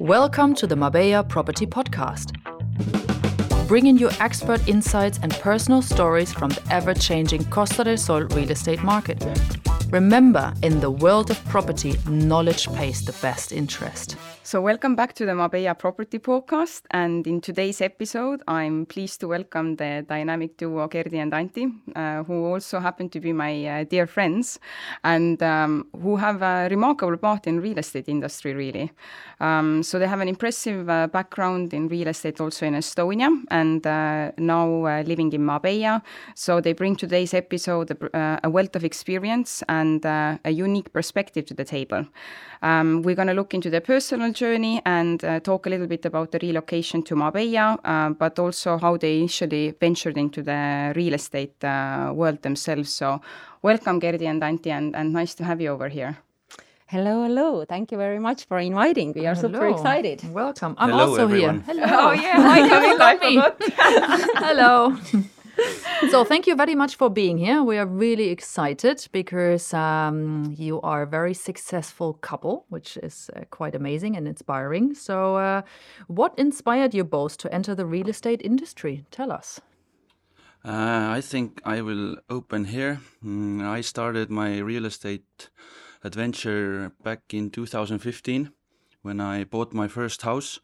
Welcome to the Marbella Property Podcast, bringing you expert insights and personal stories from the ever changing Costa del Sol real estate market. Remember, in the world of property, knowledge pays the best interest. So, welcome back to the Marbella Property Podcast. And in today's episode, I'm pleased to welcome the dynamic duo Gerdi and Antti, uh, who also happen to be my uh, dear friends and um, who have a remarkable part in real estate industry, really. Um, so, they have an impressive uh, background in real estate also in Estonia and uh, now uh, living in Marbella. So, they bring today's episode a, uh, a wealth of experience and a unique perspective to the table. Um, we're going to look into their personal journey and uh, talk a little bit about the relocation to Marbella, uh, but also how they initially ventured into the real estate uh, world themselves. So, welcome, Gerdi and Antti, and, and nice to have you over here. Hello, hello. Thank you very much for inviting. We are hello. super excited. Welcome. I'm hello, also everyone. here. Hello. Oh, yeah. Hi, Camilla. hello. so thank you very much for being here. We are really excited because um, you are a very successful couple, which is uh, quite amazing and inspiring. So, uh, what inspired you both to enter the real estate industry? Tell us. Uh, I think I will open here. Mm, I started my real estate adventure back in 2015 when I bought my first house.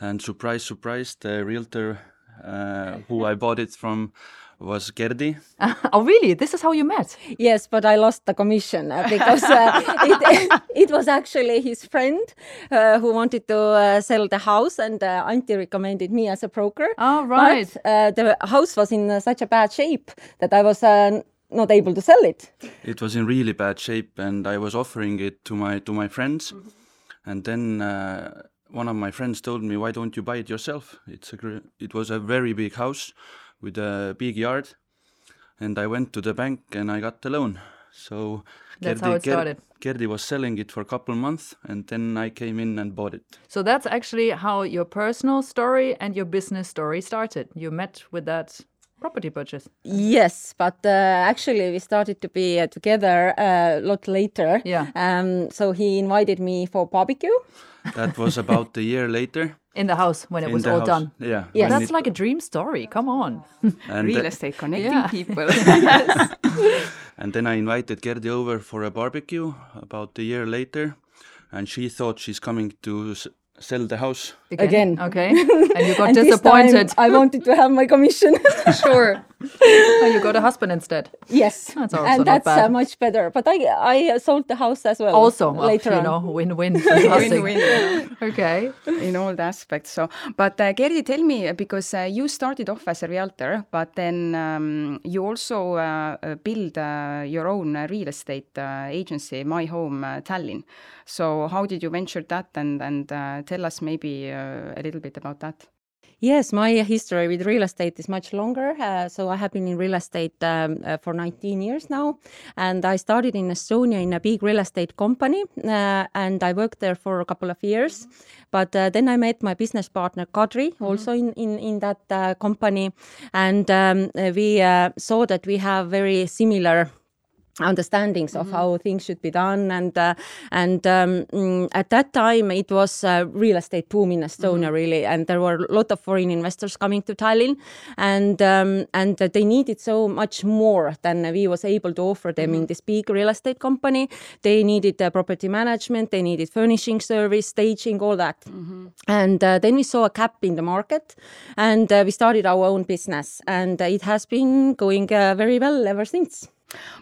And surprise, surprise, the realtor uh, who I bought it from was Gerdi. oh, really? This is how you met? Yes, but I lost the commission uh, because uh, it, it, was actually his friend uh, who wanted to uh, sell the house, and uh, Antti recommended me as a broker. Oh, right. But uh, the house was in such a bad shape that I was not able to sell it. It was in really bad shape, and I was offering it to my to my friends, mm -hmm. and then one of my friends told me, "Why don't you buy it yourself? It's a it was a very big house with a big yard." And I went to the bank and I got the loan. So that's Gerdi, how it started. Gerdi was selling it for a couple months, and then I came in and bought it. So that's actually how your personal story and your business story started. You met with that property purchase. Yes, but uh, actually we started to be uh, together uh, a lot later. Yeah. Um, so he invited me for barbecue. That was about a year later. In the house when it In was all house, done. Yeah. Yes. That's like a dream story. Come on. And Real the- estate connecting Yeah. people. And then I invited Gerdi over for a barbecue about a year later, and she thought she's coming to s- sell the house. Again. Okay. And you got And this disappointed. time I wanted to have my commission. sure. Oh, you got a husband instead. yes, That's also and not that's bad. Uh, much better. But I I uh, sold the house as well. Also, well, later you on. know, win-win. Win-win, yeah. Okay. in all the aspects. So, but uh, Gerdi, tell me uh, because uh, you started off as a realtor, but then um, you also uh, uh, build uh, your own uh, real estate uh, agency, My Home uh, Tallinn. So, how did you venture that, and and uh, tell us maybe uh, a little bit about that? Yes, my history with real estate is much longer. Uh, so I have been in real estate um, uh, for 19 years now, and I started in Estonia in a big real estate company, uh, and I worked there for a couple of years. But uh, then I met my business partner Kadri, also in in in that uh, company, and um, uh, we saw that we have very similar understandings of how things should be done. And uh, and um, mm, at that time it was a real estate boom in Estonia really. And there were a lot of foreign investors coming to Tallinn. And um, and they needed so much more than we was able to offer them in this big real estate company. They needed uh, property management. They needed furnishing service staging all that. And uh, then we saw a gap in the market. And uh, we started our own business. And uh, it has been going uh, very well ever since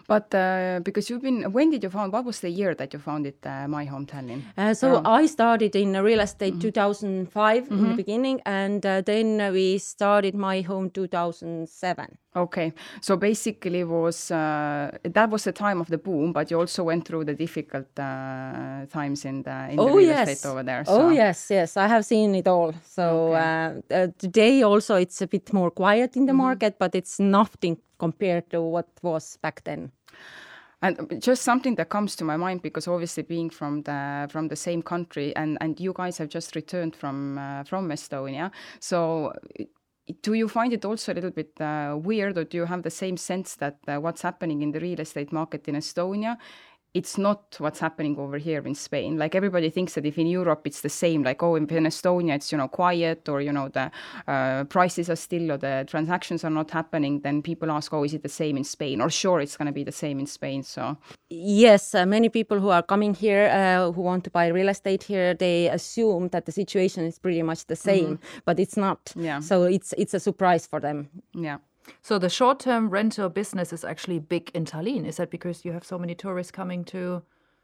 But uh, because you've been, when did you found? What was the year that you founded uh, My Home Tallinn? Uh, so I started in real estate 2005 in the beginning, and uh, then we started my home 2007. Okay, so basically was uh, that was the time of the boom, but you also went through the difficult uh, times in the in the oh real yes, estate over there. oh yes, yes, I have seen it all. So uh, uh, today also it's a bit more quiet in the market, but it's nothing compared to what was back then. And just something that comes to my mind because obviously being from the from the same country and and you guys have just returned from uh, from Estonia, so. Do you find it also a little bit uh, weird, or do you have the same sense that uh, what's happening in the real estate market in Estonia it's not what's happening over here in Spain. Like everybody thinks that if in Europe it's the same, like oh, in Estonia it's you know quiet or you know the uh, prices are still or the transactions are not happening, then people ask, oh, is it the same in Spain? Or sure, it's going to be the same in Spain. So yes, uh, many people who are coming here uh, who want to buy real estate here, they assume that the situation is pretty much the same, mm-hmm. but it's not. Yeah. So it's it's a surprise for them. Yeah. So the short-term rental business is actually big in Tallinn. Is that because you have so many tourists coming to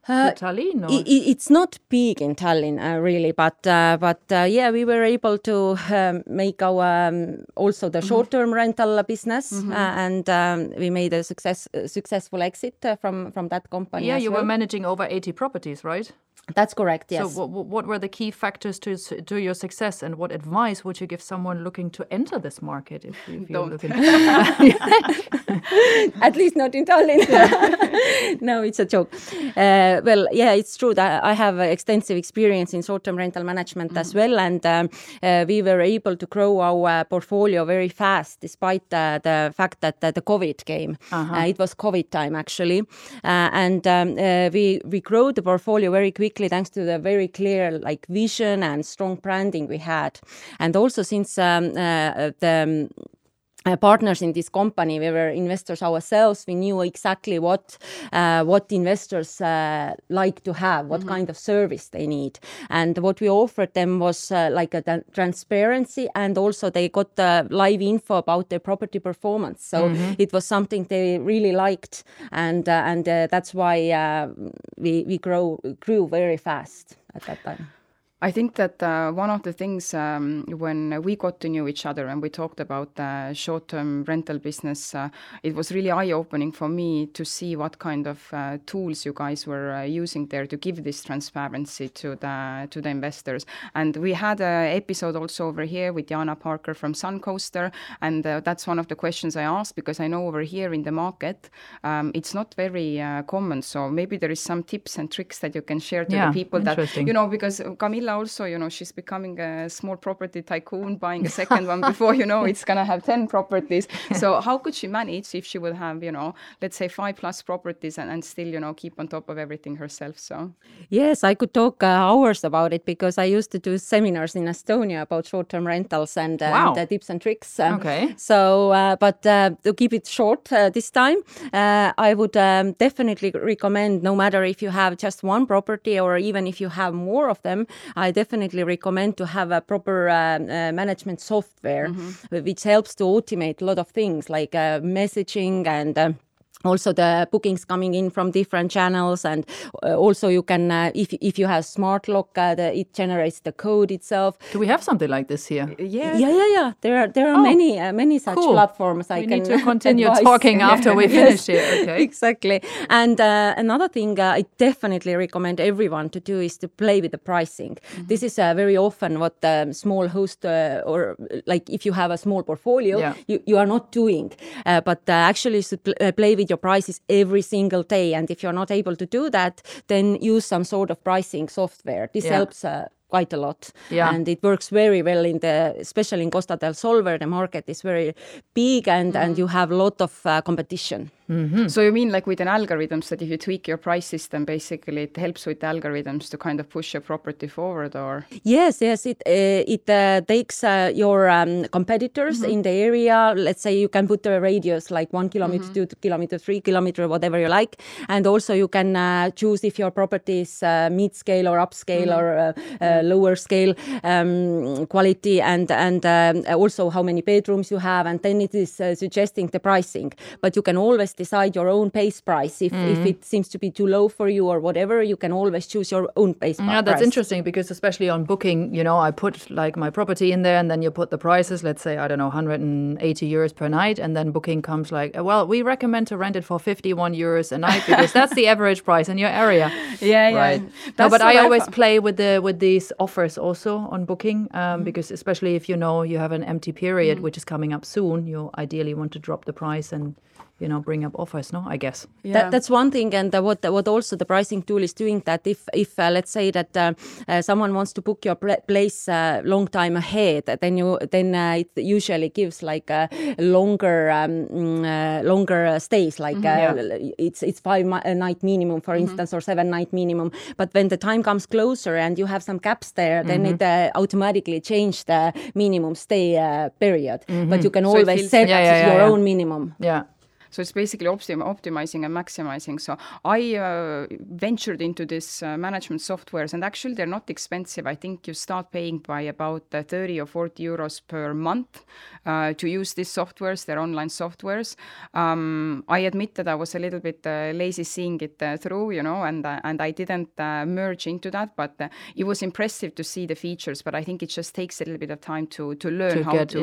uh, Tallinn? It, it's not big in Tallinn, uh, really, but uh, but uh, yeah, we were able to um, make our um, also the mm-hmm. short-term rental business, mm-hmm. Uh, and um, we made a success successful exit uh, from from that company. Yeah, you well. were managing over eighty properties, right? That's correct. Yes. So, what, what were the key factors to to your success, and what advice would you give someone looking to enter this market? If, if you're looking, at least not in Tallinn. no, it's a joke. Uh, well, yeah, it's true that I have extensive experience in short-term rental management mm. as well, and um, uh, we were able to grow our portfolio very fast, despite uh, the fact that the COVID came. -huh. it was COVID time actually, uh, and um, uh, we we grew the portfolio very quickly quickly thanks to the very clear like vision and strong branding we had. And also since um, uh, the um, uh, partners in this company. We were investors ourselves. We knew exactly what uh, what investors uh, like to have what mm-hmm. kind of service they need. And what we offered them was uh, like a transparency and also they got the live info about their property performance. So mm-hmm. it was something they really liked and uh, and uh, that's why we we grow grew very fast at that time I think that uh, one of the things um, when we got to know each other and we talked about the short-term rental business, uh, it was really eye-opening for me to see what kind of uh, tools you guys were uh, using there to give this transparency to the to the investors. And we had an episode also over here with Jana Parker from Suncoaster, and uh, that's one of the questions I asked because I know over here in the market um, it's not very uh, common. So maybe there is some tips and tricks that you can share to yeah, the people that you know because Camilla also, you know, she's becoming a small property tycoon, buying a second one before you know it's gonna have ten properties. So how could she manage if she would have, you know, let's say five plus properties and, and still, you know, keep on top of everything herself? So yes, I could talk uh, hours about it because I used to do seminars in Estonia about short-term rentals and, uh, wow. and uh, tips and tricks. Um, okay. So, uh, but uh, to keep it short uh, this time, I would um, definitely recommend, no matter if you have just one property or even if you have more of them, I definitely recommend to have a proper uh, uh, management software, mm-hmm. which helps to automate a lot of things like uh, messaging and um, also the bookings coming in from different channels and uh, also you can uh, if if you have smart lock uh, the, it generates the code itself. Do we have something like this here? Yeah. Yeah yeah yeah. There are there are oh, many uh, many such cool. platforms i we can need to continue talking after we finish yes, here okay. exactly. And uh, another thing uh, i definitely recommend everyone to do is to play with the pricing. Mm-hmm. this is very often what the um, small host or like if you have a small portfolio yeah. you, you are not doing. But actually pl- play with your prices every single day. And if you're not able to do that, then use some sort of pricing software. This yeah. helps uh, quite a lot. Yeah. And it works very well in the, especially in Costa del Sol, where the market is very big and, mm-hmm. and you have a lot of uh, competition. Mm-hmm. So you mean like with an algorithms that if you tweak your price system, basically it helps with the algorithms to kind of push your property forward, or? Yes, yes. It uh, it uh, takes uh, your um, competitors mm-hmm. in the area. Let's say you can put a radius like one kilometer, mm-hmm. two kilometer, three kilometer, whatever you like, and also you can uh, choose if your property is uh, mid scale or upscale mm-hmm. or uh, lower scale um, quality, and and um, also how many bedrooms you have, and then it is suggesting the pricing. But you can always decide your own base price. If, mm. if it seems to be too low for you or whatever, you can always choose your own base price. Yeah, that's interesting because especially on booking, you know, I put like my property in there and then you put the prices, let's say, I don't know, 180 euros per night. And then booking comes like, well, we recommend to rent it for 51 euros a night because that's the average price in your area. Yeah, right. yeah. No, but I always play with the with these offers also on booking um, mm. because especially if you know you have an empty period mm. which is coming up soon, you ideally want to drop the price and you know, bring up offers. No, I guess. Yeah. That, that's one thing, and uh, what what also the pricing tool is doing that if if uh, let's say that uh, uh, someone wants to book your pla- place uh, long time ahead, then you then uh, it usually gives like a longer um, mm, uh, longer stays, like uh, it's it's five night minimum, for instance, or seven night minimum. But when the time comes closer and you have some gaps there, then it uh, automatically changes the minimum stay uh, period. But you can So always feels set Yeah, yeah, yeah, your yeah. own minimum. Yeah. So it's basically optim- optimizing and maximizing. So I uh, ventured into this uh, management softwares, and actually they're not expensive. I think you start paying by about uh, 30 or 40 euros per month uh, to use these softwares, their online softwares. Um, I admit that I was a little bit uh, lazy seeing it uh, through, you know, and uh, and I didn't uh, merge into that, but uh, it was impressive to see the features. But I think it just takes a little bit of time to to learn To how to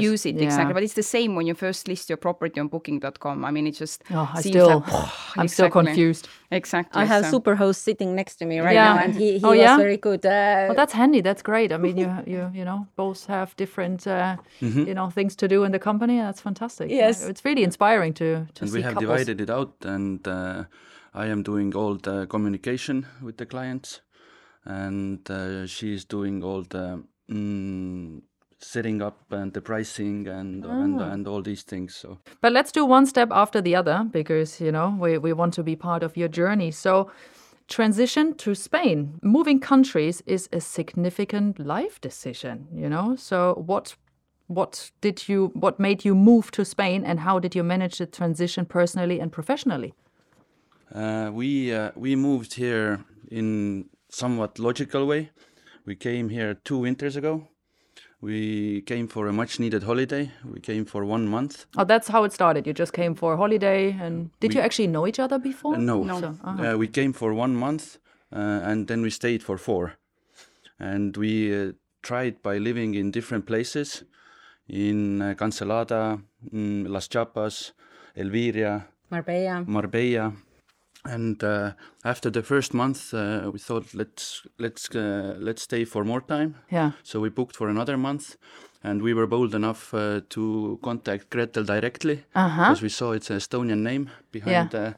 use it yeah. exactly. But it's the same when you first list your property on Booking.com. I mean, it just Oh, I seems still, like, I'm still confused. Exactly. I have so- Superhost sitting next to me right Yeah. now, and he, he Oh, was yeah? very good. Uh, Well, that's handy. That's great. I mean, you you you know both have different uh, you know things to do in the company. That's fantastic. Yes. it's really inspiring to to and see we have couples. divided it out and uh, i am doing all the communication with the clients and uh, she's doing all the mm, setting up and the pricing and and, and all these things so But let's do one step after the other because you know we we want to be part of your journey. So. Transition to Spain. Moving countries is a significant life decision, you know. So what what did you what made you move to Spain and how did you manage the transition personally and professionally? uh, we uh, we moved here in somewhat logical way we came here two winters ago we came for a much needed holiday we came for one month Oh, that's how it started. You just came for a holiday, and did you actually know each other before? Uh, no. So, uh-huh. Uh, we came for one month uh, and then we stayed for four. And we uh, tried by living in different places in uh, Cancelada, mm, Las Chapas, Elviria, Marbella. Marbella. And uh, after the first month, uh, we thought let's let's uh, let's stay for more time. yeah. So we booked for another month, and we were bold enough uh, to contact Gretel directly Uh-huh. because we saw it's an Estonian name behind, uh,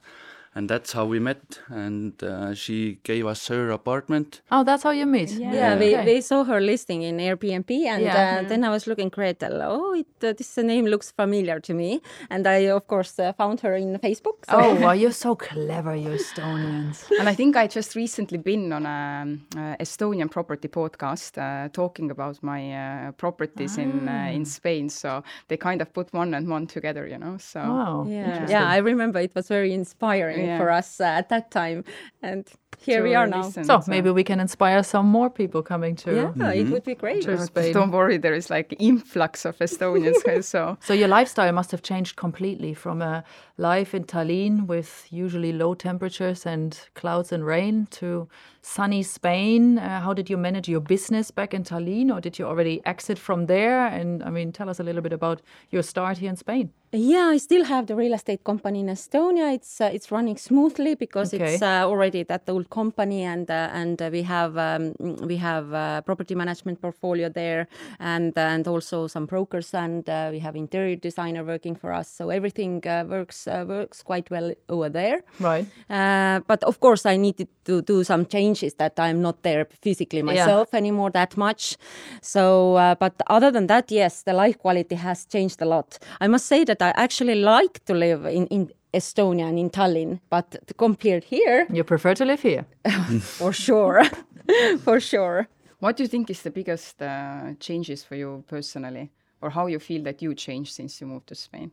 and that's how we met. And uh, she gave us her apartment. Oh, that's how you met Yeah, we, Okay. we saw her listing in Airbnb, and Yeah. uh, then I was looking Gretel. Oh, it, uh, this name looks familiar to me, and I of course uh, found her in Facebook. So. Oh, well, you're so clever, you Estonians. And I think I just recently been on a, uh Estonian property podcast uh, talking about my uh, properties in uh, Ah. in Spain. So they kind of put one and one together, you know. So Wow. Yeah, yeah, I remember it was very inspiring Yeah. for us uh, at that time, and here we are now. listen, So maybe we can inspire some more people coming to. Yeah, it would be great. To Spain. Don't worry, there is like influx of Estonians. so So your lifestyle must have changed completely from a life in Tallinn with usually low temperatures and clouds and rain to sunny Spain. Uh, how did you manage your business back in Tallinn, or did you already exit from there? And I mean, tell us a little bit about your start here in Spain. Yeah, I still have the real estate company in Estonia. It's uh, it's running smoothly because Okay. it's uh, already that company, and uh, and uh, we have um, we have uh, property management portfolio there, and and also some brokers, and uh, we have interior designer working for us. So everything uh, works uh, works quite well over there. Right. Uh, but of course, I needed to do some changes that I'm not there physically myself anymore that much. So, uh, but other than that, yes, the life quality has changed a lot. I must say that I actually like to live in, in Estonia and in Tallinn, but compared here, You prefer to live here? for sure, for sure. what do you think is the biggest uh, changes for you personally, or how you feel that you changed since you moved to Spain?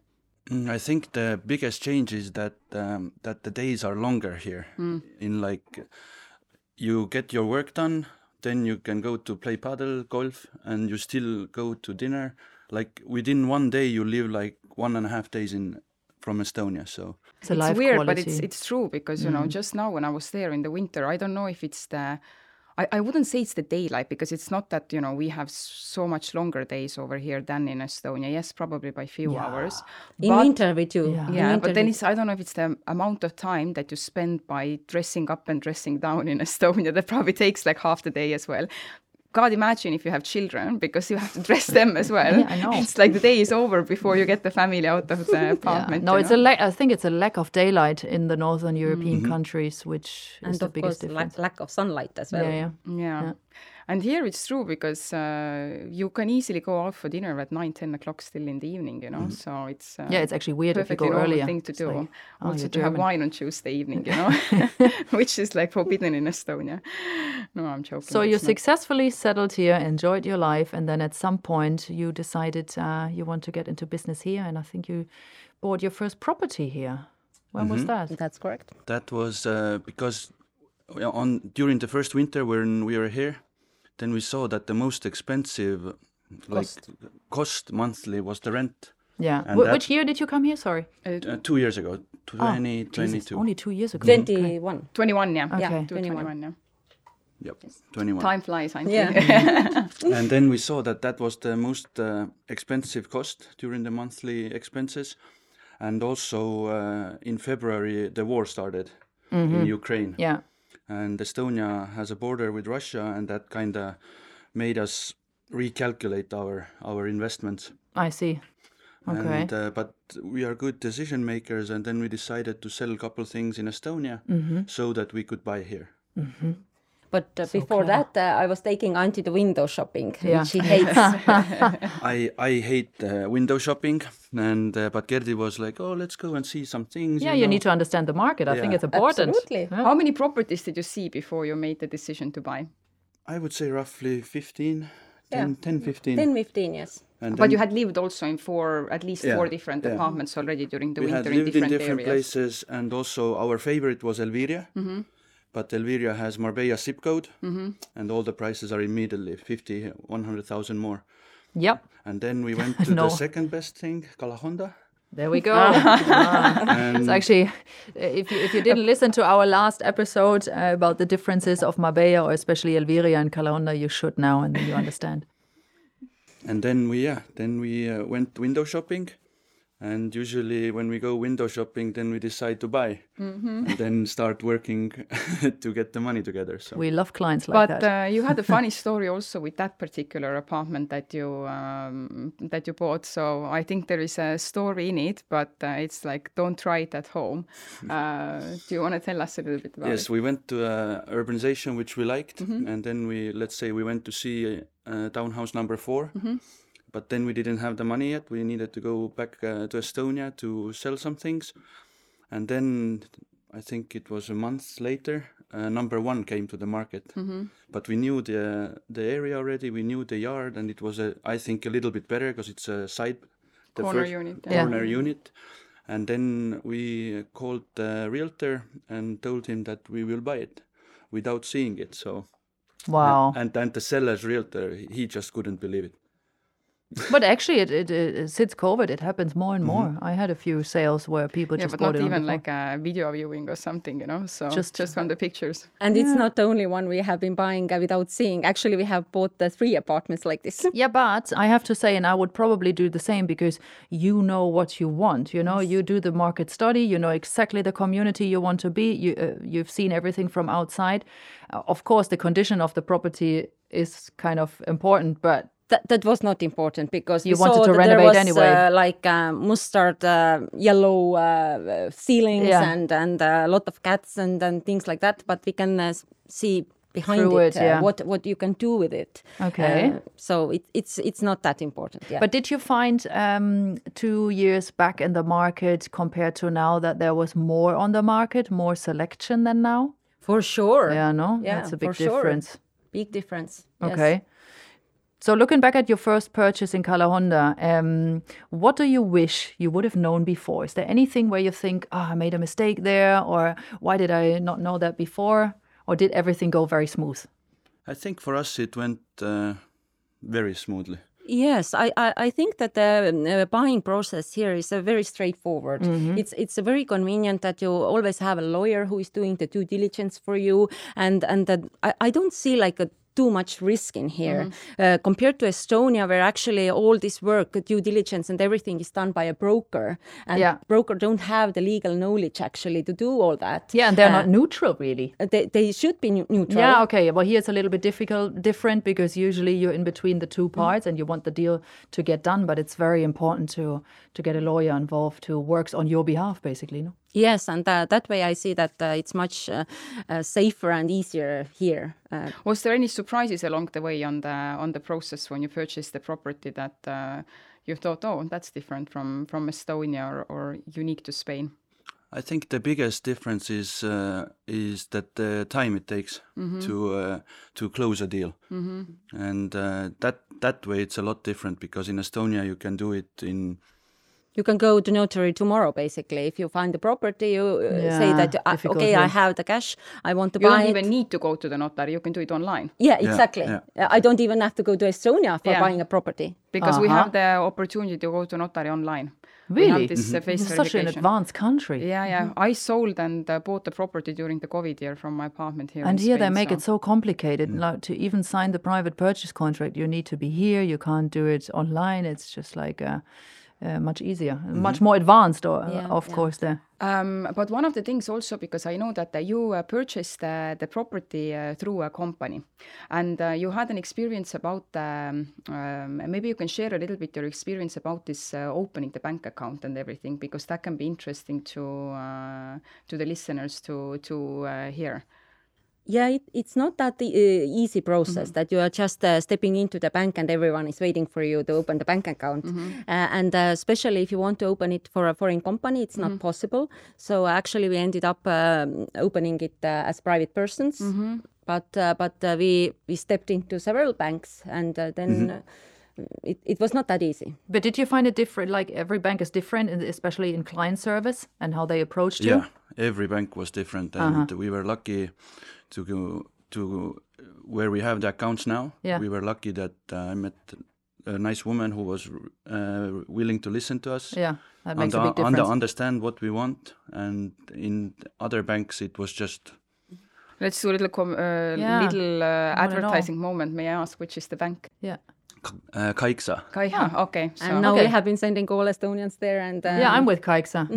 Mm, I think the biggest change is that um, that the days are longer here. In like, you get your work done, then you can go to play padel, golf, and you still go to dinner. Like within one day, you live like one and a half days in from Estonia. So It's a it's weird, quality. but it's it's true because you know mm. just now when I was there in the winter, I don't know if it's the. I, I wouldn't say it's the daylight because it's not that you know we have so much longer days over here than in Estonia. Yes, probably by a few hours. In but- winter, we do. Yeah. Yeah, but then it's I don't know if it's the amount of time that you spend by dressing up and dressing down in Estonia that probably takes like half the day as well. God, imagine if you have children because you have to dress them as well. Yeah, I know. It's like the day is over before you get the family out of the apartment. Yeah. apartment. No, it's know? a lack. I think it's a lack of daylight in the northern European mm-hmm. countries, which is and the of biggest course, difference. lack, lack of sunlight as well. yeah, yeah. Yeah. Yeah. And here it's true because uh, you can easily go out for dinner at 9, 10 o'clock still in the evening, you know, so it's. Uh, Yeah, it's actually weird if you perfectly go normal earlier. thing to It's do. like, oh, also you're to have wine on Tuesday evening, you know, which is like forbidden in Estonia. No, I'm joking. So you successfully settled here, enjoyed your life, and then at some point you decided uh, you want to get into business here, and I think you bought your first property here. When was that? That's correct. That was uh, because uh, on during the first winter when we were here, then we saw that the most expensive like cost monthly was the rent. Yeah. Wh- which year did you come here? Sorry. Uh, two years ago, Oh, 2022. only two years ago. 21. 21, yeah. Okay. Yeah, 21. 21, yeah. Yep, 21. Time flies, I think. Yeah. and then we saw that that was the most uh, expensive cost during the monthly expenses and also uh, in february the war started in ukraine Yeah. And estonia has a border with russia and that kind of made us recalculate our our investments I see. Okay. and uh, but we are good decision makers and then we decided to sell a couple things in estonia so that we could buy here But uh, before that, uh, I was taking Antti to window shopping, Yeah. which she hates. I I hate uh, window shopping, and uh, but Gerdi was like, "Oh, let's go and see some things." yeah, you know. need to understand the market. I think it's important. Absolutely. Yeah. How many properties did you see before you made the decision to buy? I would say roughly 15, Yeah. 10, 10 15. 10, 15 years. and But then you had lived also in four, at least Yeah, four different yeah. apartments already during the we had winter in lived in different, different areas. places, and also our favorite was Elviria. Mm-hmm. But Elviria has Marbella zip code, and all the prices are immediately 50, 100,000 more. Yep. And then we went to No. the second best thing, Calahonda. There we go. Ah. It's actually, if you, if you didn't listen to our last episode uh, about the differences of Marbella or especially Elviria and Calahonda, you should now, and then you understand. And then we yeah, then we uh, went window shopping, and usually when we go window shopping, then we decide to buy, Mm-hmm. and then start working to get the money together. So We love clients like But that. uh, you had a funny story also with that particular apartment that you um, that you bought. So I think there is a story in it, but uh, it's like don't try it at home. Uh, do you want to tell us a little bit about yes, it? we went to uh, urbanization which we liked, and then we let's say we went to see uh, townhouse number 4 But then we didn't have the money yet. We needed to go back uh, to Estonia to sell some things, and then I think it was a month later. Uh, number one came to the market, but we knew the the area already. We knew the yard, and it was a I think a little bit better because it's a side the Corner first unit, yeah. Yeah. corner unit. And then we called the realtor and told him that we will buy it without seeing it. So wow. and and the seller's realtor he just couldn't believe it. But actually, it, it, it since COVID, it happens more and more. I had a few sales where people Yeah, just but bought not it on even like a video viewing or something, you know. So Just- just just from the pictures. And it's not the only one we have been buying uh, without seeing. Actually, we have bought the three apartments like this. Yeah, but I have to say, and I would probably do the same because you know what you want. You know, you do the market study. You know exactly the community you want to be. You uh, you've seen everything from outside. Uh, of course, the condition of the property is kind of important, but That, that was not important because You wanted to renovate was, anyway. Uh, like uh, mustard uh, yellow uh, uh, ceilings Yeah. and and uh, a lot of cats and, and things like that. But we can uh, see behind Through it, it, yeah. uh, what what you can do with it. Okay. Uh, so it, it's it's not that important. Yeah. But did you find um, two years back in the market compared to now that there was more on the market, more selection than now? for sure. Yeah, no, Yeah, that's a big for sure. difference. Big difference. yes. Okay. So looking back at your first purchase in Calahonda, um, what do you wish you would have known before? Is there anything where you think, oh, I made a mistake there, or why did I not know that before, or did everything go very smooth? I think for us it went uh, very smoothly. Yes, I, I, I think that the uh, buying process here is uh, very straightforward. It's it's very convenient that you always have a lawyer who is doing the due diligence for you, and and that I, I don't see like a too much risk in here uh, compared to Estonia, where actually all this work, due diligence, and everything is done by a broker, and Yeah. broker don't have the legal knowledge actually to do all that. Yeah, and they're Uh, not neutral really. They, they should be neutral. Yeah, okay. Well, here it's a little bit difficult, different because usually you're in between the two parts and you want the deal to get done. But it's very important to to get a lawyer involved who works on your behalf, basically. No. Yes, and uh, that way I see that uh, it's much uh, uh, safer and easier here. Uh, Was there any surprises along the way on the on the process when you purchased the property that uh, you thought, oh, that's different from from Estonia or, or unique to Spain? I think the biggest difference is uh, is that the time it takes to uh, to close a deal, and uh, that that way it's a lot different because in Estonia you can do it in you can go to notary tomorrow, basically. If you find the property, you uh, say that, uh, okay, I have the cash, I want to buy You buy don't it. even need to go to the notary; you can do it online Yeah, Yeah, exactly. yeah. Uh, I don't even have to go to Estonia for Yeah. buying a property. because we Uh-huh. have the opportunity to go to notary online. We Really? have this uh, face It's such an advanced country. Yeah, yeah. I sold and uh, bought the property during the COVID year from my apartment here. And in here they make so. it so complicated. Like to even sign the private purchase contract, you need to be here. You can't do it online. It's just like uh, uh, much easier, much more advanced, or Yeah, of yeah. course there. Um, but one of the things also because I know that uh, you uh, purchased uh, the property uh, through a company, and uh, you had an experience about. Um, um, maybe you can share a little bit your experience about this uh, opening the bank account and everything, because that can be interesting to uh, to the listeners to to uh, hear. Yeah, it, it's not that uh, easy process that you are just uh, stepping into the bank and everyone is waiting for you to open the bank account. Uh, and uh, especially if you want to open it for a foreign company, it's not possible. So actually, we ended up um, opening it uh, as private persons. But uh, but uh, we we stepped into several banks, and uh, then uh, it, it was not that easy. But did you find it different? Like every bank is different, especially in client service and how they approached you. yeah every bank was different and we were lucky to go to where we have the accounts now Yeah. we were lucky that uh, I met a nice woman who was uh, willing to listen to us Yeah, that makes and, a big and difference. understand what we want and in other banks it was just Let's do a little com- uh, Yeah, little uh, advertising moment. May I ask which is the bank? yeah, uh, Kaiksa Kaiha. Okay. So And now Okay. we have been sending all Estonians there, and uh, yeah. I'm with Kaiksa.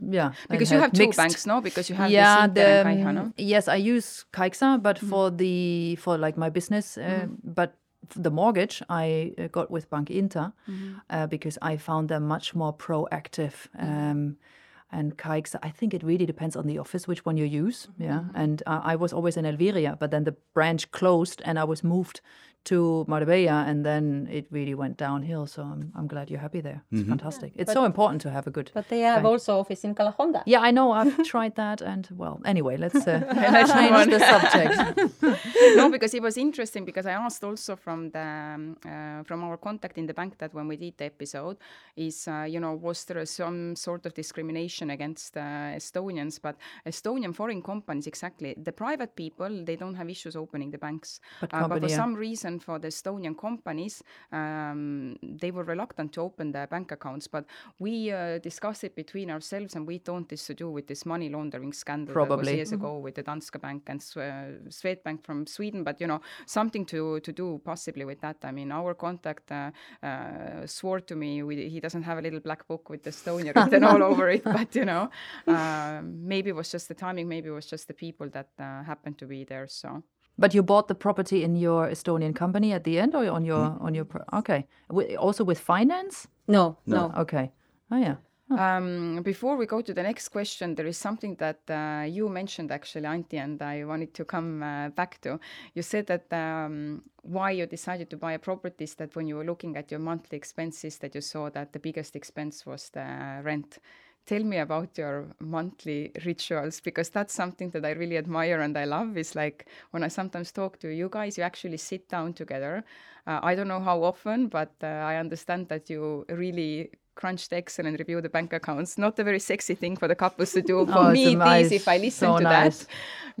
Yeah, because you have two mixed- banks, now Because you have yeah, the Kaiha, um, no? yes, I use Kaiksa, but for the for like my business, uh, but the mortgage I uh, got with Bankinter uh, because I found them much more proactive. Um, and Kaiksa, I think it really depends on the office which one you use. Yeah, and uh, I was always in Elviria, but then the branch closed, and I was moved to Marbella, and then it really went downhill. So I'm I'm glad you're happy there. It's fantastic. It's so important to have a good. But they have also office in Calahonda. Yeah, I know. I've tried that, and well, anyway, let's uh, change the subject. no, because it was interesting because I asked also from the um, uh, from our contact in the bank that when we did the episode is uh, you know was there some sort of discrimination against uh, Estonians? But Estonian foreign companies exactly the private people they don't have issues opening the banks, But Uh, but for yeah. some reason for the Estonian companies um, they were reluctant to open their bank accounts. But we uh, discussed it between ourselves and we thought this to do with this money laundering scandal Probably. years ago with the Danske Bank and uh, Swedbank from Sweden, but you know something to to do possibly with that. I mean, our contact uh, uh, swore to me we, he doesn't have a little black book with Estonia written all over it, but you know, um, maybe it was just the timing, maybe it was just the people that uh, happened to be there. So. But you bought the property in your Estonian company at the end, or on your on your okay, Wi- also with finance. No, no. Okay. Oh yeah. Um, before we go to the next question, there is something that uh, you mentioned actually, Antti, and I wanted to come uh, back to. You said that um, why you decided to buy a property is that when you were looking at your monthly expenses, that you saw that the biggest expense was the rent. Tell me about your monthly rituals because that's something that I really admire and I love. Is like when I sometimes talk to you guys, you actually sit down together. Uh, I don't know how often, but uh, I understand that you really crunch Excel and review the bank accounts. Not a very sexy thing for the couples to do. For Oh, me, nice- is if I listen so to nice. that.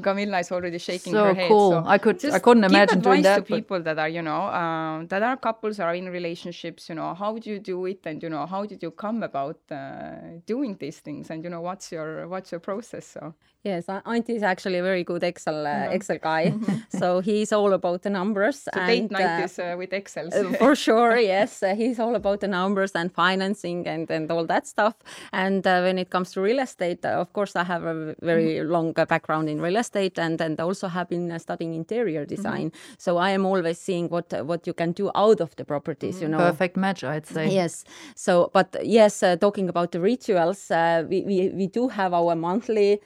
Camilla is already shaking So her head. cool. I could- I couldn't imagine doing advice that, to but- people that are, you know, um, that are couples are in relationships. You know, how do you do it, and you know, how did you come about uh, doing these things, and you know, what's your what's your process? So Yes, Antti is actually a very good Excel uh, Excel guy. so he's all about the numbers. So and, date night uh, is uh, with Excel. for sure, yes. he's all about the numbers and financing and, and all that stuff. And when it comes to real estate, of course, I have a very mm-hmm. long background in real estate and, and also have been studying interior mm-hmm. design. Mm-hmm. So I am always seeing what what you can do out of the properties, you know. Perfect match, I'd say. Yes. So, but yes, talking about the rituals, we, we, we do have our monthly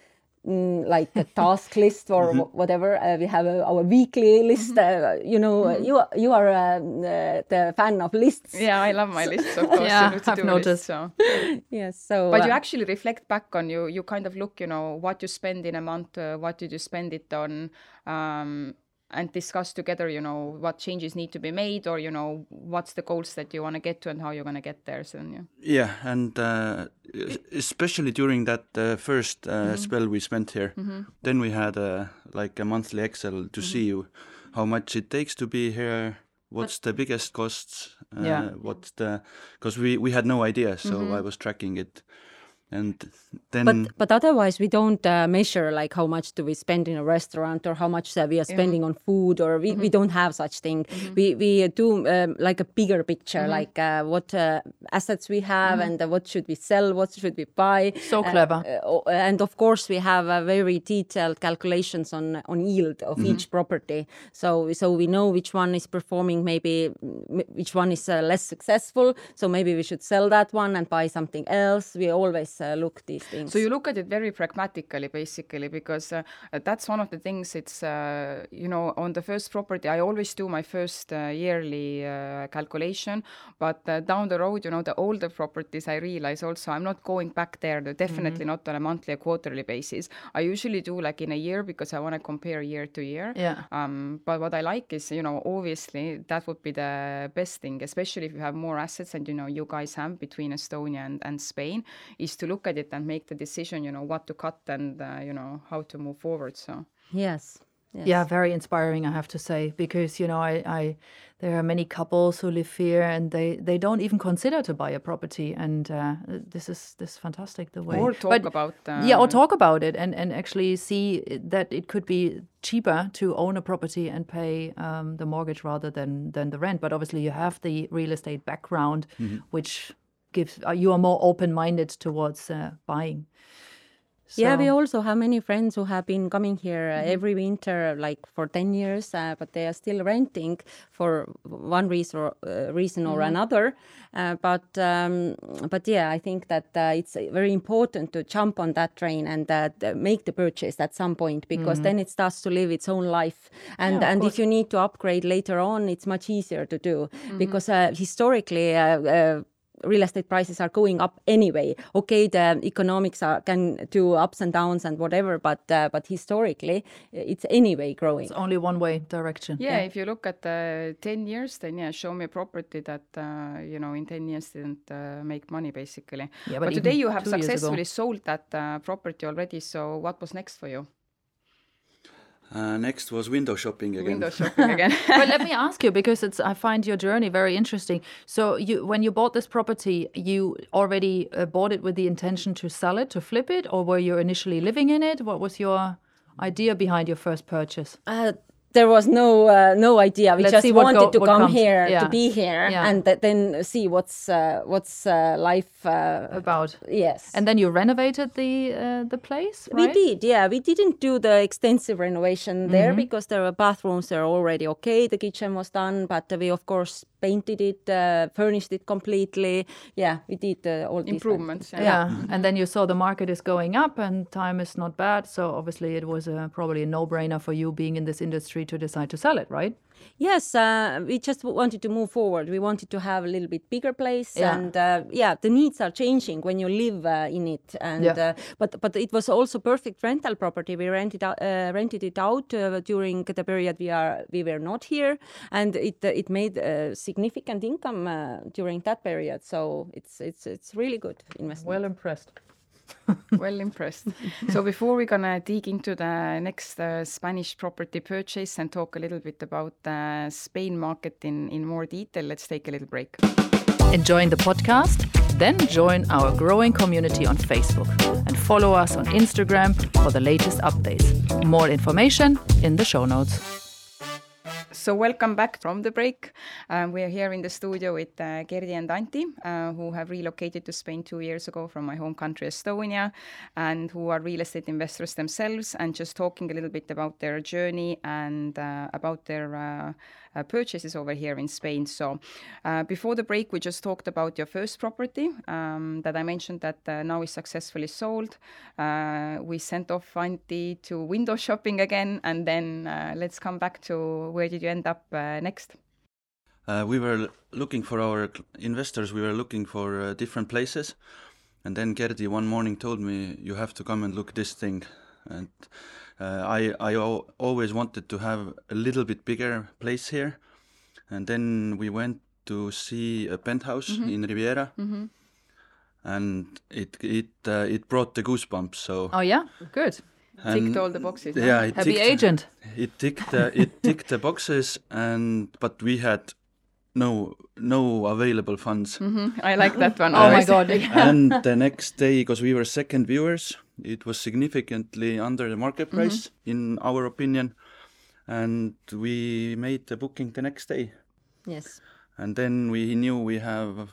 Mm, like a task list or mm-hmm. whatever. Uh, we have a, our weekly list. Mm-hmm. Uh, you know, mm-hmm. you you are uh, the fan of lists. Yeah, I love my lists. Of course, yeah, I've noticed. List, so. yes, so. But you uh, actually reflect back on you. You kind of look, you know, what you spend in a month. Uh, what did you spend it on? Um, and discuss together you know what changes need to be made or you know what's the goals that you want to get to and how you're going to get there so yeah yeah and uh, especially during that uh, first uh, mm -hmm. spell we spent here mm -hmm. then we had a like a monthly excel to mm -hmm. see how much it takes to be here what's the biggest costs yeah uh, what's the because we we had no idea so mm-hmm. i was tracking it and then but but otherwise we don't uh, measure like how much do we spend in a restaurant or how much uh, we are spending yeah. on food or we, mm-hmm. we don't have such thing mm-hmm. we we do um, like a bigger picture mm-hmm. like uh, what uh, assets we have mm-hmm. and uh, what should we sell what should we buy so uh, clever and of course we have very detailed calculations on on yield of mm-hmm. each property so so we know which one is performing maybe which one is less successful so maybe we should sell that one and buy something else we always uh, look these things. So you look at it very pragmatically, basically, because uh, that's one of the things. It's uh, you know on the first property, I always do my first uh, yearly uh, calculation, but uh, down the road, you know, the older properties, I realize also I'm not going back there. Definitely mm-hmm. not on a monthly or quarterly basis. I usually do like in a year because I want to compare year to year. Yeah. Um, but what I like is you know obviously that would be the best thing, especially if you have more assets and you know you guys have between Estonia and, and Spain, is to look at it and make the decision, you know, what to cut and, uh, you know, how to move forward. So, yes. Yes. Yeah, very inspiring, I have to say, because you know, I, I there are many couples who live here and they they don't even consider to buy a property, and uh, this is this is fantastic the way or talk but, about uh, yeah, or talk about it and and actually see that it could be cheaper to own a property and pay um, the mortgage rather than than the rent. But obviously, you have the real estate background, mm-hmm. which gives uh, you are more open minded towards uh, buying. So. Yeah, we also have many friends who have been coming here uh, mm-hmm. every winter, like for ten years, uh, but they are still renting for one reason or uh, reason or mm-hmm. another. Uh, but um, but yeah, I think that uh, it's very important to jump on that train and make the purchase at some point because mm-hmm. then it starts to live its own life. And yeah, and if you need to upgrade later on, it's much easier to do mm-hmm. because historically real estate prices are going up anyway. Okay, the economics are, can do ups and downs and whatever, but uh, but historically, it's anyway growing. It's only one way direction. Yeah, yeah. if you look at the ten years, then yeah, show me a property that uh, you know in ten years didn't uh, make money basically. Yeah, but, but today you have successfully sold that uh, property already. So what was next for you? Uh, next was window shopping again. Window shopping again. but let me ask you because it's I find your journey very interesting. So you when you bought this property, you already uh, bought it with the intention to sell it, to flip it, or were you initially living in it? What was your idea behind your first purchase? Uh, there was no uh, no idea. We Let's just wanted go, to come comes. here yeah. to be here yeah. and th- then see what's uh, what's uh, life uh, about. Yes. And then you renovated the uh, the place. Right? We did. Yeah, we didn't do the extensive renovation there mm-hmm. because there were bathrooms are already okay. The kitchen was done, but we of course painted it, uh, furnished it completely. Yeah, we did all these improvements. Yeah, yeah. Mm-hmm. and then you saw the market is going up and time is not bad. So obviously it was probably a no brainer for you being in this industry to decide to sell it, right? Yes, uh, we just wanted to move forward. We wanted to have a little bit bigger place, yeah. and uh, yeah, the needs are changing when you live uh, in it. And yeah. Uh, but but it was also perfect rental property. We rented out, uh, rented it out uh, during the period we are we were not here, and it it made a significant income during that period. So it's it's it's really good investment. Well impressed. well impressed. so before we're gonna dig into the next uh, Spanish property purchase and talk a little bit about the Spain market in, in more detail, let's take a little break. Enjoying the podcast? Then join our growing community on Facebook and follow us on Instagram for the latest updates. More information in the show notes. So welcome back from the break. Um, we are here in the studio with uh, Gerdi and Antti, uh, who have relocated to Spain two years ago from my home country, Estonia, and who are real estate investors themselves, and just talking a little bit about their journey and uh, about their uh, purchases over here in Spain. So uh, before the break, we just talked about your first property um, that I mentioned that now is successfully sold. we sent off Antti to window shopping again, and then let's come back to where did you end up next? Uh, we were looking for our investors. We were looking for uh, different places, and then Gerdi one morning told me, "You have to come and look this thing." And uh, I I always wanted to have a little bit bigger place here, and then we went to see a penthouse mm -hmm. in Riviera. Mm -hmm. And it it uh, it brought the goosebumps. So oh yeah, good. And ticked all the boxes. Yeah, it happy ticked, agent. It ticked uh, it ticked the boxes, and but we had no no available funds. Mm -hmm. I like that one. oh my god! and the next day, because we were second viewers, it was significantly under the market mm-hmm. price, mm-hmm. in our opinion, and we made the booking the next day. Yes. And then we knew we have a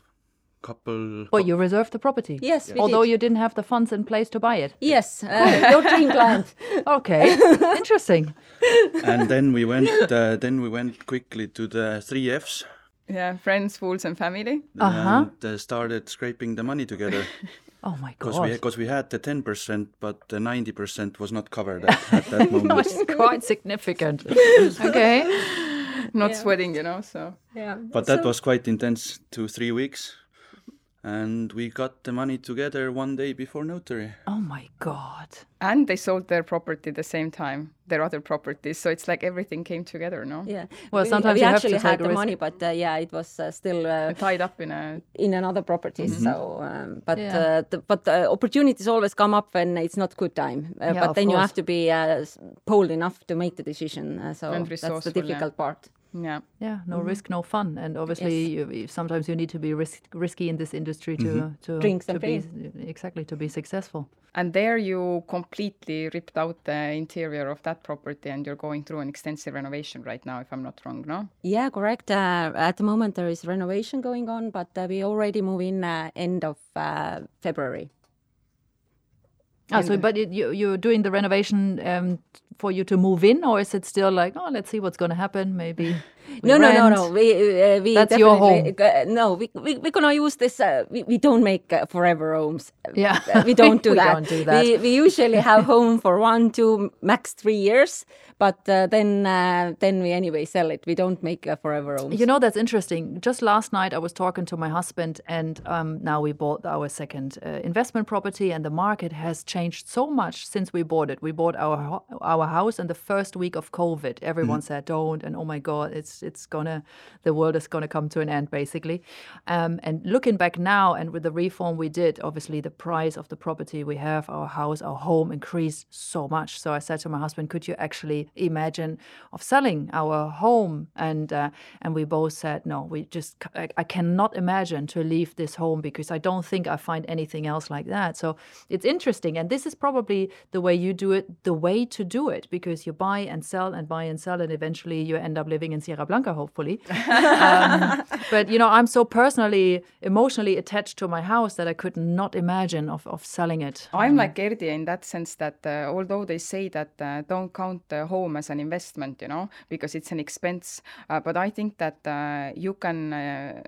couple. Well, you reserved the property. Yes, although did. you didn't have the funds in place to buy it. Yes, uh, your dream client. okay, interesting. And then we went. Uh, then we went quickly to the three Fs. Yeah, friends, fools, and family. Uh-huh. And uh, started scraping the money together. Oh my god! Because we we had the ten percent, but the ninety percent was not covered at, at that moment. That's quite significant. okay, not yeah. sweating, you know. So yeah, but that so... was quite intense. Two three weeks and we got the money together one day before notary. Oh my god. And they sold their property the same time, their other properties. So it's like everything came together, no? Yeah. Well, we, sometimes we you actually had the risk. money, but uh, yeah, it was uh, still uh, tied up in a in another property. Mm-hmm. So, um, but yeah. Uh, the, but opportunities always come up when it's not good time. Uh, yeah, but then course. you have to be uh, bold enough to make the decision. so that's the difficult yeah. part. Yeah. Yeah. No mm-hmm. risk, no fun. And obviously, yes. you, sometimes you need to be risk, risky in this industry to mm-hmm. to, Drinks to be exactly to be successful. And there, you completely ripped out the interior of that property, and you're going through an extensive renovation right now, if I'm not wrong. No. Yeah, correct. Uh, at the moment, there is renovation going on, but uh, we already move in uh, end of uh, February. Oh, so but it, you you're doing the renovation um, for you to move in, or is it still like, oh, let's see what's going to happen? Maybe. no, no, no, no. We uh, we that's your home. Uh, no, we we we're gonna use this. Uh, we we don't make uh, forever homes. Yeah, we don't do we that. Don't do that. We we usually have home for one, two, max three years, but uh, then uh, then we anyway sell it. We don't make forever homes. You know that's interesting. Just last night I was talking to my husband, and um, now we bought our second investment property, and the market has changed so much since we bought it. We bought our our house in the first week of COVID. Everyone mm. said don't, and oh my god, it's it's gonna the world is gonna come to an end basically. Um, and looking back now, and with the reform we did, obviously the price of the property we have, our house, our home increased so much. So I said to my husband, could you actually imagine of selling our home? And uh, and we both said no. We just I, I cannot imagine to leave this home because I don't think I find anything else like that. So it's interesting, and this is probably the way you do it, the way to do it, because you buy and sell and buy and sell, and eventually you end up living in Sierra Blanca, hopefully. um, but you know, I'm so personally, emotionally attached to my house that I could not imagine of, of selling it. I'm um, like Gerdi in that sense that uh, although they say that uh, don't count the home as an investment, you know, because it's an expense, uh, but I think that uh, you can uh,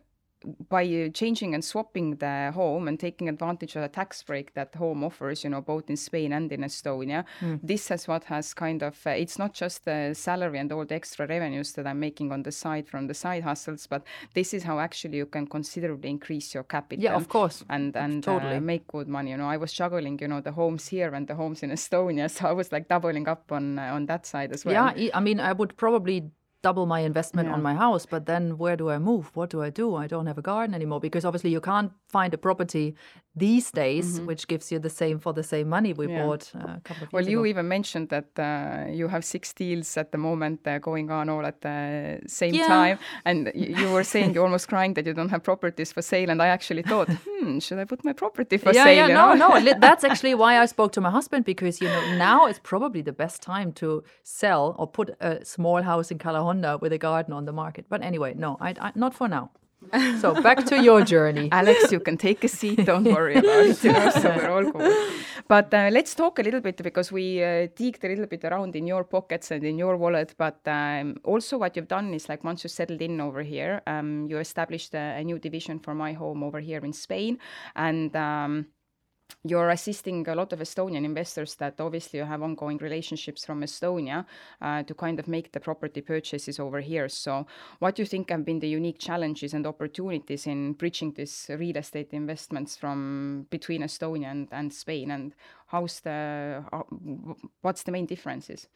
by changing and swapping the home and taking advantage of the tax break that home offers, you know, both in Spain and in Estonia, mm. this is what has kind of, uh, it's not just the salary and all the extra revenues that I'm making on the side from the side hustles, but this is how actually you can considerably increase your capital. Yeah, of course. And, and uh, totally. Uh, make good money. You know, I was juggling, you know, the homes here and the homes in Estonia. So I was like doubling up on, uh, on that side as well. Yeah, I mean, I would probably double my investment yeah. on my house but then where do i move what do i do i don't have a garden anymore because obviously you can't find a property these days, which gives you the same for the same money we Mm-hmm. Yeah. bought uh, a couple of Well, you ago. even mentioned that uh, you have six deals at the moment uh, going on all at the same Yeah. time, and y- you were saying you're almost crying that you don't have properties for sale. And I actually thought, hmm, should I put my property for yeah, sale? yeah, no, no. That's actually why I spoke to my husband because you know now is probably the best time to sell or put a small house in Calahonda with a garden on the market. But anyway, no, I, I not for now. So back to your journey. Alex, you can take a seat. Don't worry about it. You know, so we're all cool. But uh, let's talk a little bit because we uh, digged a little bit around in your pockets and in your wallet. But um, also, what you've done is like once you settled in over here, um, you established a, a new division for my home over here in Spain, and. Um, you're assisting a lot of Estonian investors that obviously have ongoing relationships from Estonia uh, to kind of make the property purchases over here. So, what do you think have been the unique challenges and opportunities in bridging these real estate investments from between Estonia and, and Spain? And how's the how, what's the main differences?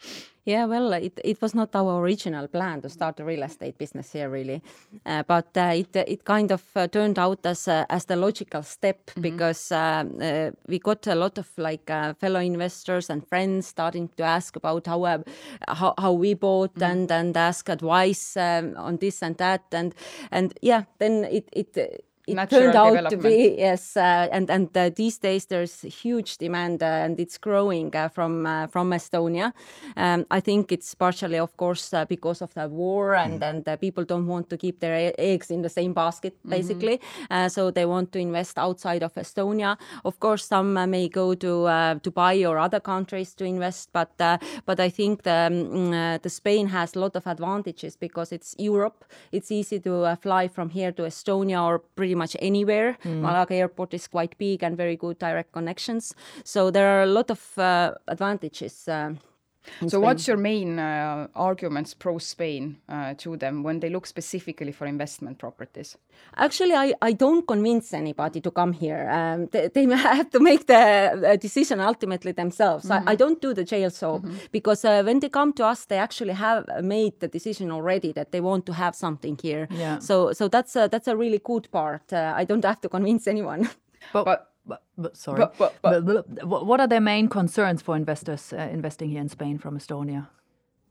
Yeah, well, it, it was not our original plan to start a real estate business here, really, uh, but uh, it it kind of uh, turned out as uh, as the logical step because uh, uh, we got a lot of like uh, fellow investors and friends starting to ask about how uh, how, how we bought and and ask advice um, on this and that and and yeah, then it it. It Natural turned out to be yes, uh, and and uh, these days there's huge demand uh, and it's growing uh, from uh, from Estonia. Um, I think it's partially, of course, uh, because of the war and and uh, people don't want to keep their eggs in the same basket, basically. Uh, so they want to invest outside of Estonia. Of course, some may go to uh, Dubai or other countries to invest, but uh, but I think the um, the Spain has a lot of advantages because it's Europe. It's easy to uh, fly from here to Estonia or pretty much anywhere. Malaga airport is quite big and very good direct connections. So there are a lot of uh, advantages. In So, Spain. what's your main uh, arguments pro Spain uh, to them when they look specifically for investment properties? Actually, I, I don't convince anybody to come here. Um, they, they have to make the decision ultimately themselves. I, I don't do the jail soap because uh, when they come to us, they actually have made the decision already that they want to have something here. Yeah. So so that's a, that's a really good part. Uh, I don't have to convince anyone. But, But- but, but sorry. but- but- but- But- but what are their main concerns for investors uh, investing here in Spain from Estonia?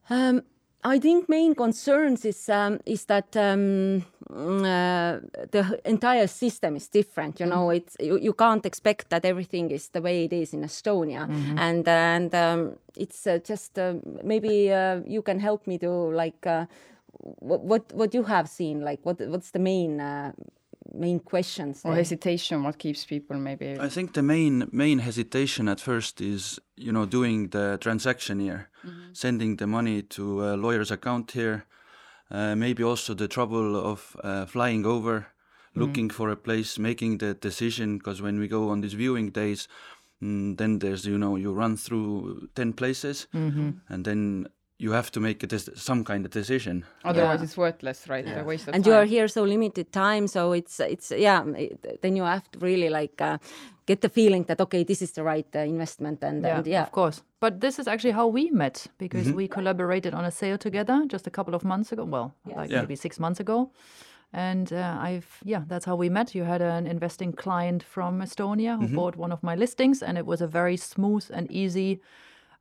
Um, I think main concerns is um, is that um, mm, uh, the entire system is different. You know, it's you, you can't expect that everything is the way it is in Estonia, and and um, it's uh, just uh, maybe uh, you can help me to like uh, what what what you have seen, like what what's the main uh, main questions? Or there? hesitation, what keeps people maybe I think the main main hesitation at first is you know doing the transaction here, sending the money to a lawyer's account here, uh, maybe also the trouble of uh, flying over, looking for a place, making the decision. Because when we go on these viewing days, mm, then there's you know you run through ten places, and then you have to make a dec- some kind of decision. Otherwise, Yeah. it's worthless, right? A waste of and time. you are here so limited time so it's it's yeah it, then you have to really like uh, get the feeling that okay this is the right uh, investment and and yeah of course. But this is actually how we met because we collaborated on a sale together just a couple of months ago. Well, like Yeah. maybe six months ago. And uh, I've, yeah, that's how we met. You had an investing client from Estonia who bought one of my listings, and it was a very smooth and easy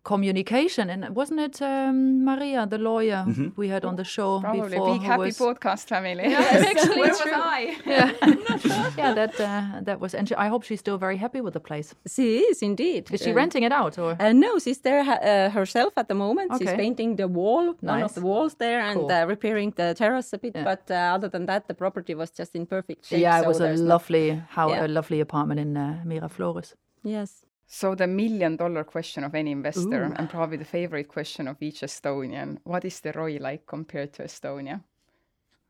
communication. And wasn't it um, Maria, the lawyer we had on the show Probably before? a big happy was- podcast family. actually Where true. was I? Yeah, yeah, that uh, that was. And she, I hope she's still very happy with the place. she is indeed Is she Uh, renting it out or? uh, no, she's there uh, herself at the moment. She's painting the wall, one of the walls there, and Cool. uh, repairing the terrace a bit. Yeah. But uh, other than that, the property was just in perfect shape. yeah, it so was a there's no- lovely, how Yeah. a lovely apartment in uh, Miraflores. yes. So the million dollar question of any investor, Ooh. and probably the favorite question of each Estonian: What is the ROI like compared to Estonia?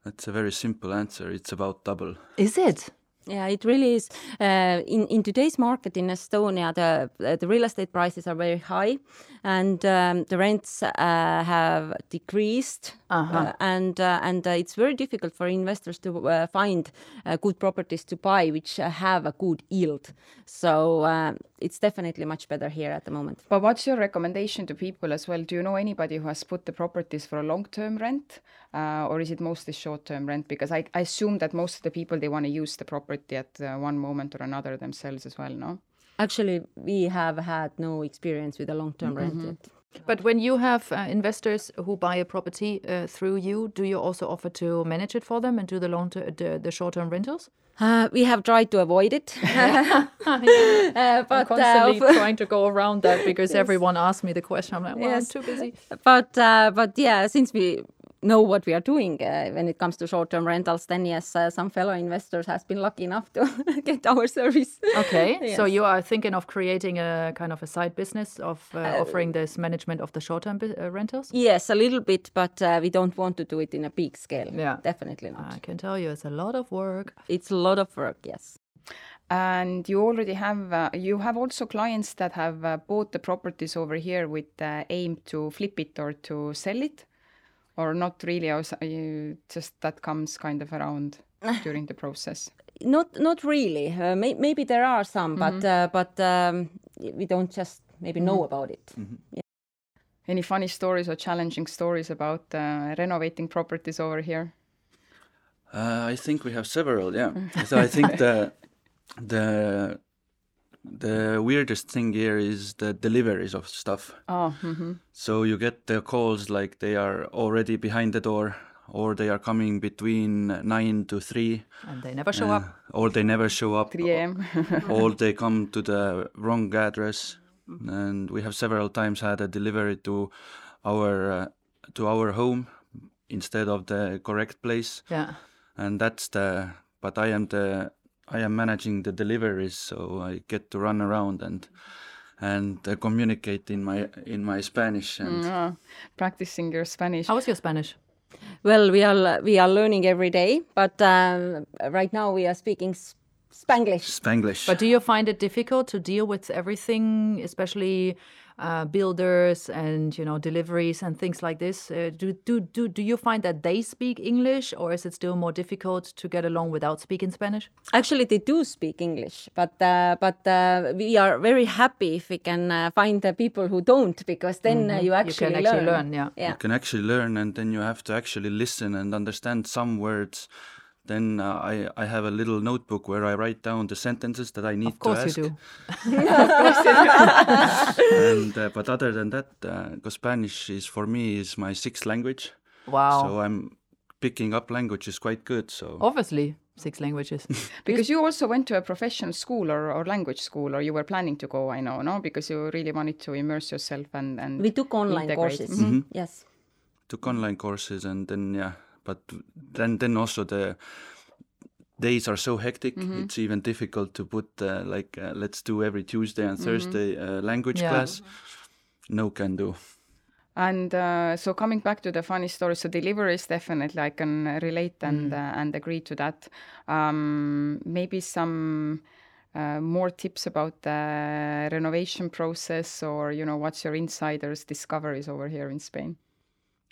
That's a very simple answer. It's about double. Is it? Yeah, it really is. Uh, in in today's market in Estonia, the uh, the real estate prices are very high, and um, the rents uh, have decreased Uh-huh. Uh, and uh, and uh, it's very difficult for investors to uh, find uh, good properties to buy which uh, have a good yield. So it's definitely much better here at the moment. But what's your recommendation to people as well? Do you know anybody who has put the properties for a long-term rent, or is it mostly short-term rent? Because I, I assume that most of the people they want to use the property at one moment or another themselves as well. No. Actually, we have had no experience with a long-term mm -hmm. rent yet. But when you have uh, investors who buy a property uh, through you, do you also offer to manage it for them and do the long the, the short term rentals? Uh, we have tried to avoid it, yeah. uh, but I'm constantly uh, trying to go around that because yes. everyone asks me the question. I'm like, well, yes. I'm too busy. But uh, but yeah, since we know what we are doing uh, when it comes to short-term rentals, then yes, uh, some fellow investors has been lucky enough to get our service. Okay, yes. so you are thinking of creating a kind of a side business of uh, uh offering this management of the short-term uh, rentals? Yes, a little bit, but uh, we don't want to do it in a big scale. Yeah, definitely not. I can tell you, it's a lot of work. It's a lot of work, yes and you already have uh, you have also clients that have uh, bought the properties over here with uh, aim to flip it or to sell it or not really or just that comes kind of around during the process not not really uh, may, maybe there are some mm -hmm. but mm-hmm. uh, but um, we don't just maybe know mm -hmm. about it mm -hmm. yeah. any funny stories or challenging stories about uh, renovating properties over here uh, i think we have several yeah so i think the the the weirdest thing here is the deliveries of stuff. Oh, mm-hmm. So you get the calls like they are already behind the door, or they are coming between nine to three, and they never show uh, up, or they never show up, 3 a.m. or they come to the wrong address, mm-hmm. and we have several times had a delivery to our uh, to our home instead of the correct place. Yeah, and that's the. But I am the I am managing the deliveries, so I get to run around and and uh, communicate in my in my Spanish and mm, practicing your Spanish. How is your Spanish? Well, we are we are learning every day, but um, right now we are speaking Spanglish. Spanglish. But do you find it difficult to deal with everything, especially uh, builders and you know deliveries and things like this? Uh, do do do do you find that they speak English, or is it still more difficult to get along without speaking Spanish? Actually, they do speak English, but uh, but uh, we are very happy if we can uh, find the people who don't, because then mm -hmm. you actually you can learn. learn yeah. yeah, you can actually learn, and then you have to actually listen and understand some words then uh, I, I have a little notebook where I write down the sentences that I need to ask. You do. and uh, but other than that, because uh, Spanish is for me is my sixth language. Wow. So I'm picking up languages quite good. So obviously six languages. because you also went to a professional school or, or language school, or you were planning to go. I know, no, because you really wanted to immerse yourself and and. We took online integrate. courses. Mm -hmm. Yes. Took online courses and then yeah but then then also the days are so hectic mm-hmm. it's even difficult to put uh, like uh, let's do every tuesday and mm-hmm. thursday uh, language yeah. class no can do and uh, so coming back to the funny story so deliveries definitely i can relate and mm. and agree to that um, maybe some uh, more tips about the renovation process or you know what's your insiders discoveries over here in spain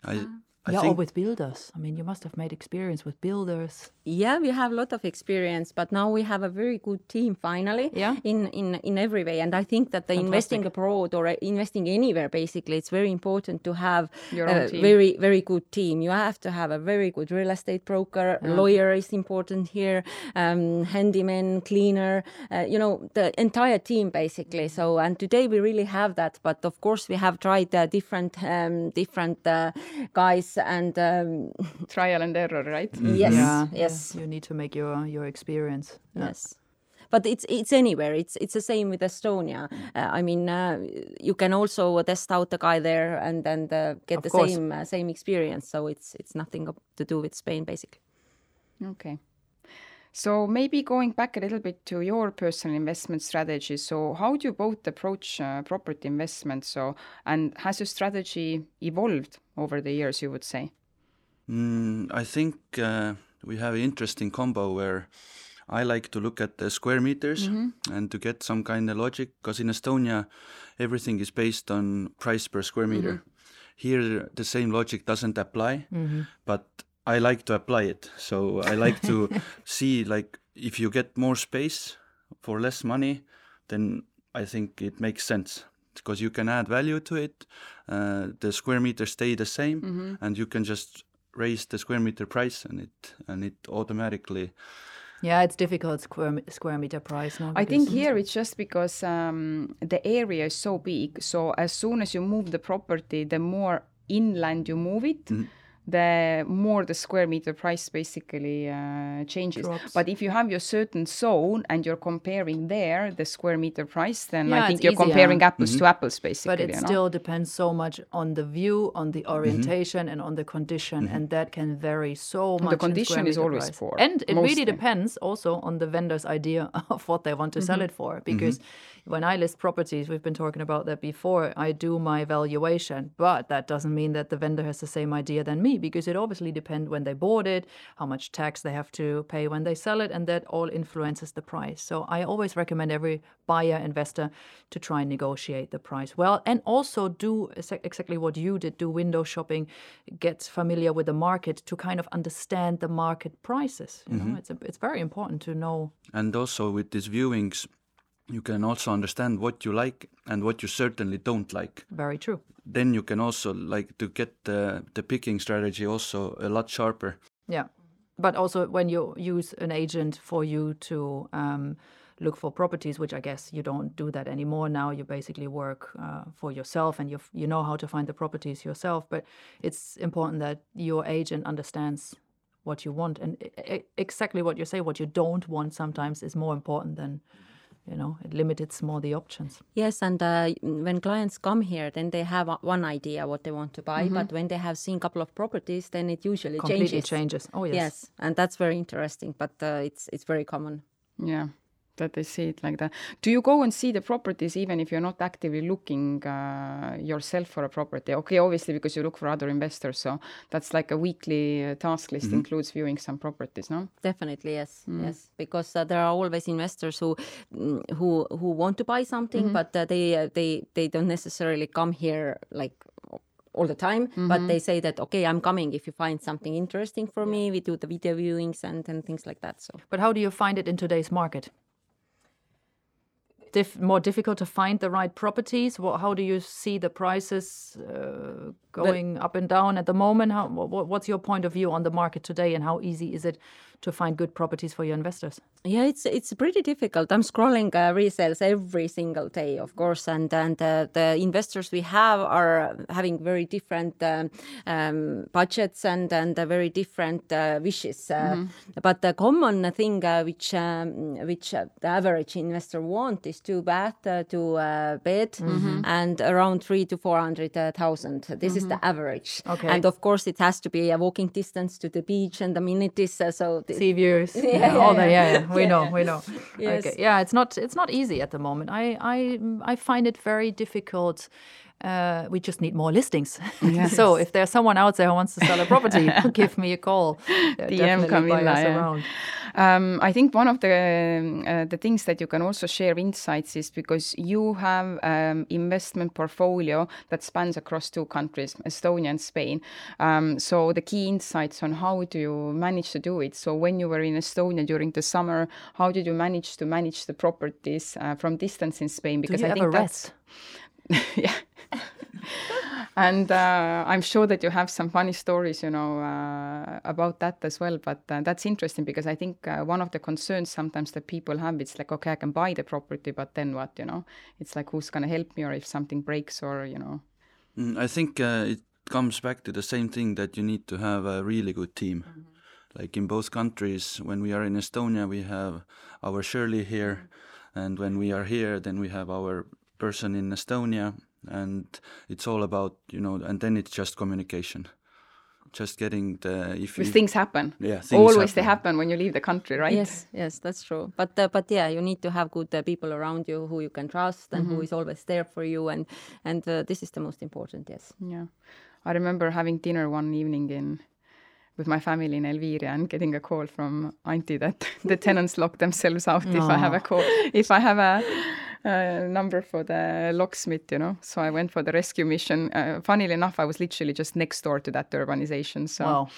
I, I yeah, or with builders. I mean, you must have made experience with builders. Yeah, we have a lot of experience, but now we have a very good team finally. Yeah. In in in every way, and I think that the Fantastic. investing abroad or investing anywhere, basically, it's very important to have Your a very very good team. You have to have a very good real estate broker. Yeah. Lawyer is important here. Um, handyman, cleaner. Uh, you know, the entire team basically. So, and today we really have that. But of course, we have tried uh, different um, different uh, guys and um, trial and error, right? Mm-hmm. Yes, yeah. yes. You need to make your your experience. Yes but it's it's anywhere. It's it's the same with Estonia. Uh, I mean, uh, you can also test out the guy there and and uh, get of the course. same uh, same experience. So it's it's nothing to do with Spain, basically. Okay. So maybe going back a little bit to your personal investment strategy. So how do you both approach uh, property investment? So and has your strategy evolved over the years? You would say. Mm, I think uh, we have an interesting combo where I like to look at the square meters mm-hmm. and to get some kind of logic because in Estonia everything is based on price per square meter. Mm-hmm. here the same logic doesn't apply, but I like to apply it. So I like to see like if you get more space for less money, then I think it makes sense because you can add value to it. Uh, the square meter stay the same, and you can just raise the square meter price, and it and it automatically. Yeah, it's difficult square square meter price now. I think here it's just because um, the area is so big. So as soon as you move the property, the more inland you move it, the more the square meter price basically uh, changes. Drops. But if you have your certain zone and you're comparing there the square meter price, then Yeah, I think you're easier. comparing apples mm-hmm. to apples basically. But it you know? still depends so much on the view, on the mm-hmm. orientation, and on the condition, mm-hmm. and that can vary so much. in condition square is always price. poor, and it mostly. really depends also on the vendor's idea of what they want to sell it for. Because when I list properties, we've been talking about that before. I do my valuation, but that doesn't mean that the vendor has the same idea than me, because it obviously depends when they bought it, how much tax they have to pay when they sell it, and that all influences the price. So I always recommend every buyer investor to try and negotiate the price well, and also do exactly what you did: do window shopping, get familiar with the market to kind of understand the market prices. You know, mm-hmm. it's a, it's very important to know. And also with these viewings, you can also understand what you like and what you certainly don't like. Very true. Then you can also like to get the the picking strategy also a lot sharper. Yeah, but also when you use an agent for you to um, look for properties, which I guess you don't do that anymore now. You basically work uh, for yourself, and you you know how to find the properties yourself. But it's important that your agent understands what you want and exactly what you say. What you don't want sometimes is more important than you know. It limits more the options. Yes, and uh, when clients come here, then they have uh, one idea what they want to buy, but when they have seen a couple of properties, then it usually Completely changes. changes. Oh yes. Yes, and that's very interesting, but uh, it's it's very common. Yeah, that they see it like that. Do you go and see the properties even if you're not actively looking uh, yourself for a property? Okay, obviously because you look for other investors, so that's like a weekly uh, task list includes viewing some properties, no? Definitely, yes, yes, because uh, there are always investors who mm, who who want to buy something, but uh, they uh, they they don't necessarily come here like all the time. But they say that okay, I'm coming if you find something interesting for me. We do the video viewings and and things like that. So But how do you find it in today's market? More difficult to find the right properties. What, how do you see the prices uh, going up and down at the moment? How, what, what's your point of view on the market today, and how easy is it to find good properties for your investors? Yeah, it's it's pretty difficult. I'm scrolling uh, resales every single day, of course, and and uh, the investors we have are having very different um, um, budgets and and uh, very different uh, wishes. Uh, But the common thing uh, which um, which uh, the average investor want is two bath, uh, two uh, bed, and around three to four hundred thousand. thousand. This is the average. Okay. And of course, it has to be a walking distance to the beach and amenities. Uh, so th- Sea views, Yeah, all yeah, that. Yeah, yeah. yeah. we know, we know. Yes. Okay, yeah, it's not it's not easy at the moment. I I I find it very difficult. Uh, we just need more listings. so if there's someone out there who wants to sell a property, give me a call. Yeah, DM Camilla, around. Um, I think one of the um, uh, the things that you can also share insights is because you have um, investment portfolio that spans across two countries, Estonia and Spain. Um, so the key insights on how do you manage to do it. So when you were in Estonia during the summer, how did you manage to manage the properties uh, from distance in Spain? Because I think that's rest? yeah. and uh, I'm sure that you have some funny stories, you know, uh, about that as well. But uh, that's interesting because I think uh, one of the concerns sometimes that people have, it's like, okay, I can buy the property, but then what, you know? It's like, who's going to help me or if something breaks or, you know. Mm, I think uh, it comes back to the same thing that you need to have a really good team. Like in both countries, when we are in Estonia, we have our Shirley here, and when we are here, then we have our person in Estonia, and it's all about you know, and then it's just communication, just getting the if, Because things happen. yeah things Always they happen when you leave the country, right? Yes, yes, that's true. But uh, but yeah, you need to have good uh, people around you who you can trust and who is always there for you, and and uh, this is the most important. Yes. Yeah. I remember having dinner one evening in with my family in Elviria and getting a call from Antti that the tenants lock themselves out if I have a call if I have a uh, number for the locksmith, you know. So I went for the rescue mission. Uh, funnily enough, I was literally just next door to that urbanization. So Wow.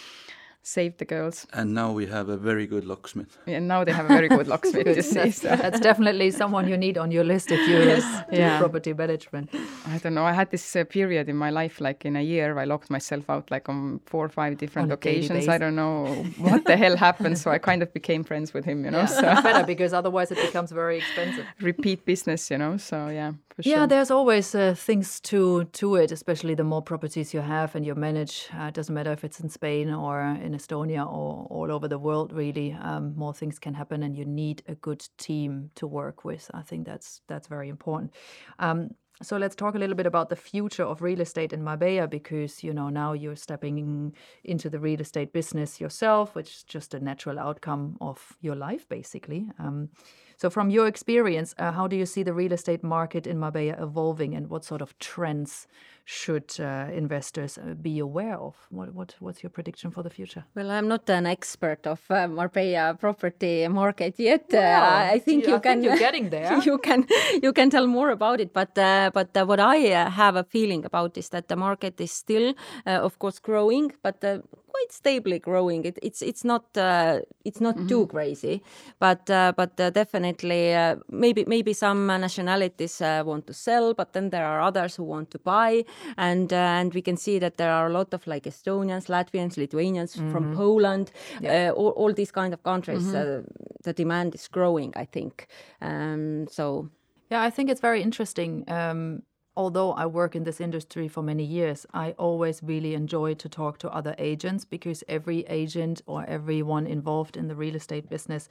Saved the girls. And now we have a very good locksmith. And now they have a very good locksmith, you see. That's, So. that's definitely someone you need on your list if you do Yeah. property management. I don't know. I had this uh, period in my life, like in a year, I locked myself out like on four or five different On occasions. I don't know what the hell happened. So I kind of became friends with him, you know. So better because otherwise it becomes very expensive. repeat business, you know. So yeah, for Yeah, there's always uh, things to to it, especially the more properties you have and you manage. Uh, it doesn't matter if it's in Spain or in Estonia or all over the world. Really, um, more things can happen, and you need a good team to work with. I think that's that's very important. Um, so let's talk a little bit about the future of real estate in Marbella because you know now you're stepping into the real estate business yourself, which is just a natural outcome of your life, basically. Um, so, from your experience, uh, how do you see the real estate market in Marbella evolving, and what sort of trends should uh, investors uh, be aware of? What, what what's your prediction for the future? Well, I'm not an expert of uh, Marbella property market yet. Uh, I think I you think can. you're getting there. you can you can tell more about it. But uh, but uh, what I uh, have a feeling about is that the market is still, uh, of course, growing, but uh, quite stably growing. It, it's it's not uh, it's not too crazy, but uh, but uh, definitely uh, maybe maybe some nationalities uh, want to sell, but then there are others who want to buy, and uh, and we can see that there are a lot of like Estonians, Latvians, Lithuanians from Poland, uh, all, all these kind of countries. Uh, the demand is growing, I think. Um, so Yeah, I think it's very interesting. Um, although I work in this industry for many years, I always really enjoy to talk to other agents because every agent or everyone involved in the real estate business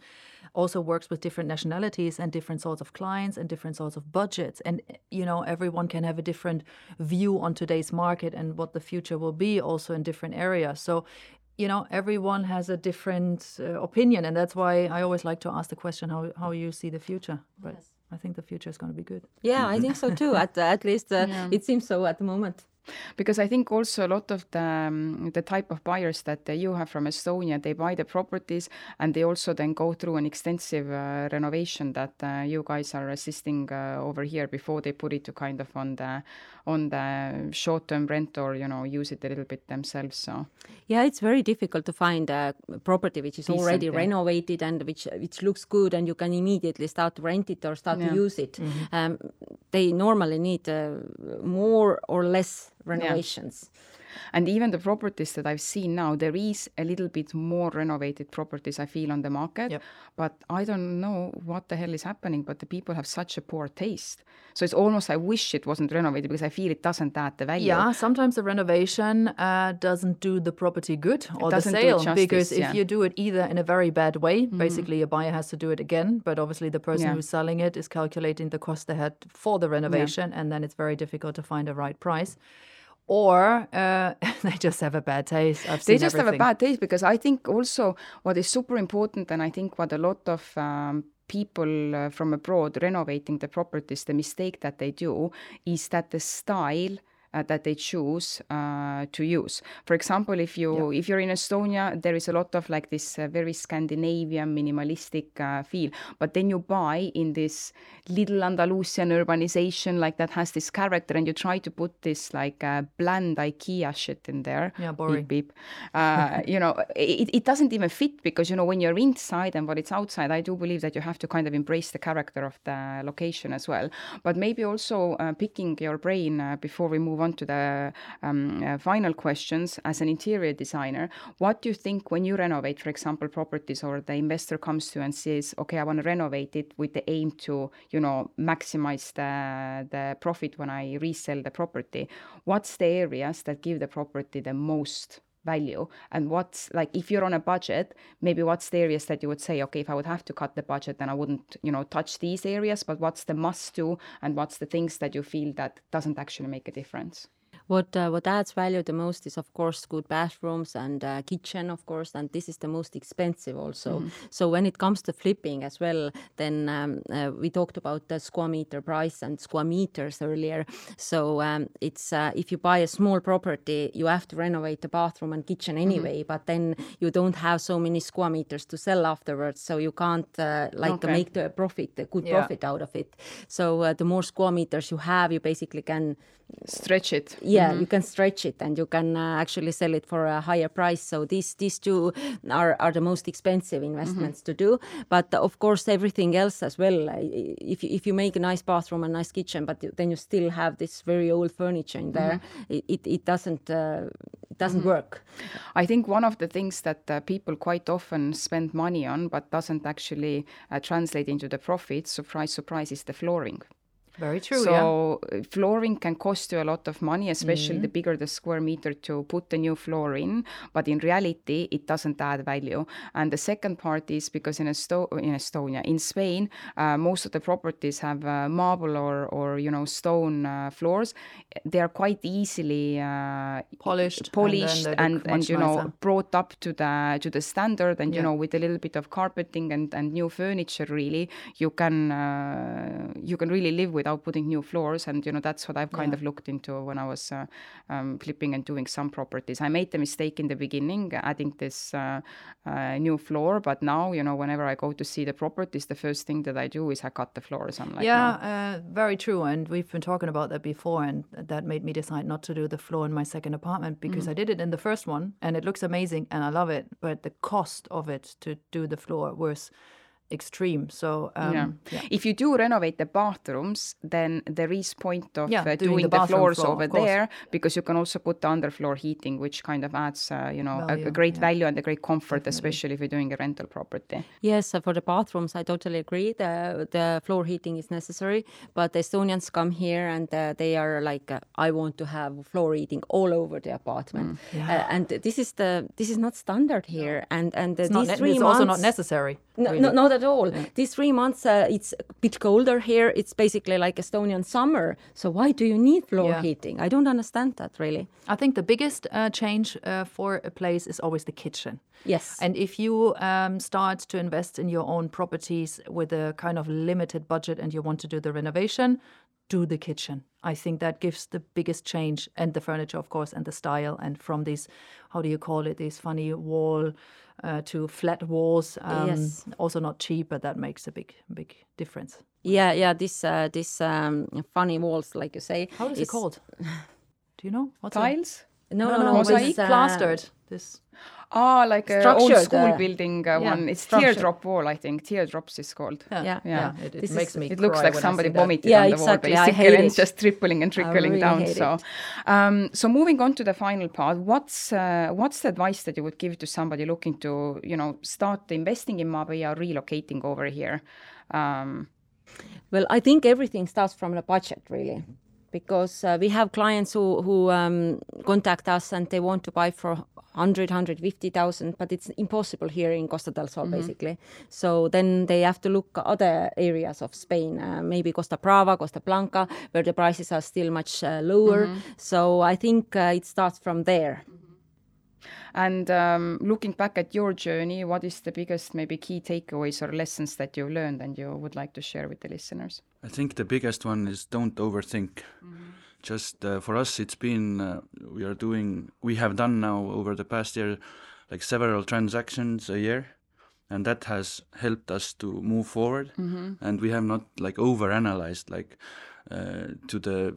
also works with different nationalities and different sorts of clients and different sorts of budgets. And, you know, everyone can have a different view on today's market and what the future will be also in different areas. So, you know, everyone has a different uh, opinion. And that's why I always like to ask the question how, how you see the future. But I think the future is going to be good. yeah, I think so too. At at least uh, it seems so at the moment. Because I think also a lot of the um, the type of buyers that uh, you have from Estonia, they buy the properties and they also then go through an extensive uh, renovation that uh, you guys are assisting uh, over here before they put it to kind of on the on the short term rent or you know use it a little bit themselves. So Yeah, it's very difficult to find a property which is Decent, already yeah. renovated and which which looks good and you can immediately start to rent it or start Yeah. to use it. Um, they normally need uh, more or less renovations. And even the properties that I've seen now, there is a little bit more renovated properties I feel on the market. Yep. But I don't know what the hell is happening, but the people have such a poor taste. So it's almost I wish it wasn't renovated because I feel it doesn't add the value. Yeah, sometimes the renovation uh, doesn't do the property good or the sale justice, because if yeah. Mm-hmm. you do it either in a very bad way, basically a buyer has to do it again, but obviously the person Yeah. who's selling it is calculating the cost they had for the renovation, and then it's very difficult to find a right price. Or uh, they just have a bad taste. I've they just have a bad taste because I think also what is super important, and I think what a lot of um, people uh, from abroad renovating the properties, the mistake that they do is that the style. Uh, that they choose uh, to use. For example, if you if you're in Estonia, there is a lot of like this uh, very Scandinavian minimalistic uh, feel. But then you buy in this little Andalusian urbanization like that has this character, and you try to put this like uh, bland IKEA shit in there. Yeah, Beep, boring. beep. Uh, you know, it, it doesn't even fit because, you know, when you're inside and what it's outside, I do believe that you have to kind of embrace the character of the location as well. But maybe also uh, picking your brain before we move on to the um, uh, final questions as an interior designer, what do you think when you renovate, for example, properties or the investor comes to you and says, okay, I want to renovate it with the aim to, you know, maximize the, the profit when I resell the property. What's the areas that give the property the most value and what's like if you're on a budget maybe what's the areas that you would say okay if i would have to cut the budget then i wouldn't you know touch these areas but what's the must do and what's the things that you feel that doesn't actually make a difference What uh, what adds value the most is of course good bathrooms and uh, kitchen, of course, and this is the most expensive also. Mm-hmm. So when it comes to flipping as well, then um, uh, we talked about the square meter price and square meters earlier. So um, it's uh, if you buy a small property, you have to renovate the bathroom and kitchen Mm-hmm. anyway, but then you don't have so many square meters to sell afterwards, so you can't uh, like Okay. make the profit, the good Yeah. profit out of it. So uh, the more square meters you have, you basically can Stretch it. yeah you can stretch it and you can uh, actually sell it for a higher price. So these these two are, are the most expensive investments to do. But of course everything else as well. If, you- if you make a nice bathroom and nice kitchen but then you still have this very old furniture in there it, it, it doesn't uh, it doesn't work. I think one of the things that uh, people quite often spend money on but doesn't actually uh, translate into the profit, surprise, surprise, is the flooring. Very true. so uh, flooring can cost you a lot of money, especially the bigger the square meter to put the new floor in. But in reality, it doesn't add value. And the second part is because in, Esto- in Estonia, in Spain, uh, most of the properties have uh, marble or, or you know stone uh, floors. They are quite easily uh, Polished, and polished, and, and, much you know nicer. brought up to the to the standard. And you know with a little bit of carpeting and, and new furniture, really, you can uh, you can really live without putting new floors. And you know that's what I've kind Yeah. of looked into when I was uh, um, flipping and doing some properties. I made the mistake in the beginning adding this uh, uh, new floor, but now you know whenever I go to see the properties, the first thing that I do is I cut the floors. I'm like, yeah, no. uh, very true. And we've been talking about that before, and that made me decide not to do the floor in my second apartment because Mm-hmm. I did it in the first one, and it looks amazing, and I love it. But the cost of it to do the floor was extreme. So um, yeah. yeah. If you do renovate the bathrooms, then there is point of Yeah, uh, doing doing, the the, floors floor, over there because you can also put the underfloor heating, which kind of adds, uh, you know, a- Value, a, great yeah. value and a great comfort, especially if you're doing a rental property. Yes, uh, for the bathrooms, I totally agree. The the floor heating is necessary, but the Estonians come here and uh, they are like, uh, I want to have floor heating all over the apartment, Mm. uh, and this is the this is not standard here. And and uh, It's, these ne- three it's months, also not necessary. No, really. no, not at all. These three months, uh, it's a bit colder here. It's basically like Estonian summer. So why do you need floor Yeah. heating? I don't understand that really. I think the biggest uh, change uh, for a place is always the kitchen. Yes. And if you um, start to invest in your own properties with a kind of limited budget and you want to do the renovation, do the kitchen. I think that gives the biggest change and the furniture, of course, and the style. And from these, how do you call it, these funny wall uh, to flat walls. Um, Yes. Also not cheap, but that makes a big, big difference. yeah, yeah. This uh, this um, funny walls, like you say. How is it is- called? Do you know? What's it? Tiles? No, no, no, no. no, it's uh, plastered. This Ah, like a old school uh, building uh, yeah, one. It's structured. teardrop wall, I think. Teardrops is called. Yeah, Yeah. yeah. It, it This makes is- me. It looks like when somebody vomited Yeah, on the exactly. I wall, basically, and it's it. just trickling and trickling really down. So, um, so moving on to the final part, what's uh, what's the advice that you would give to somebody looking to, you know, start investing in Marbella, relocating over here? Um, Well, I think everything starts from the budget, really, because uh, we have clients who who um, contact us and they want to buy for 100, 150,000, but it's impossible here in Costa del Sol, basically. So then they have to look other areas of Spain, uh, maybe Costa Brava, Costa Blanca, where the prices are still much uh, lower. So I think uh, it starts from there. and um, looking back at your journey, what is the biggest maybe key takeaways or lessons that you've learned and you would like to share with the listeners? I think the biggest one is don't overthink. Just uh, for us, it's been uh, we are doing we have done now over the past year like several transactions a year, and that has helped us to move forward. And we have not like overanalyzed like uh, to the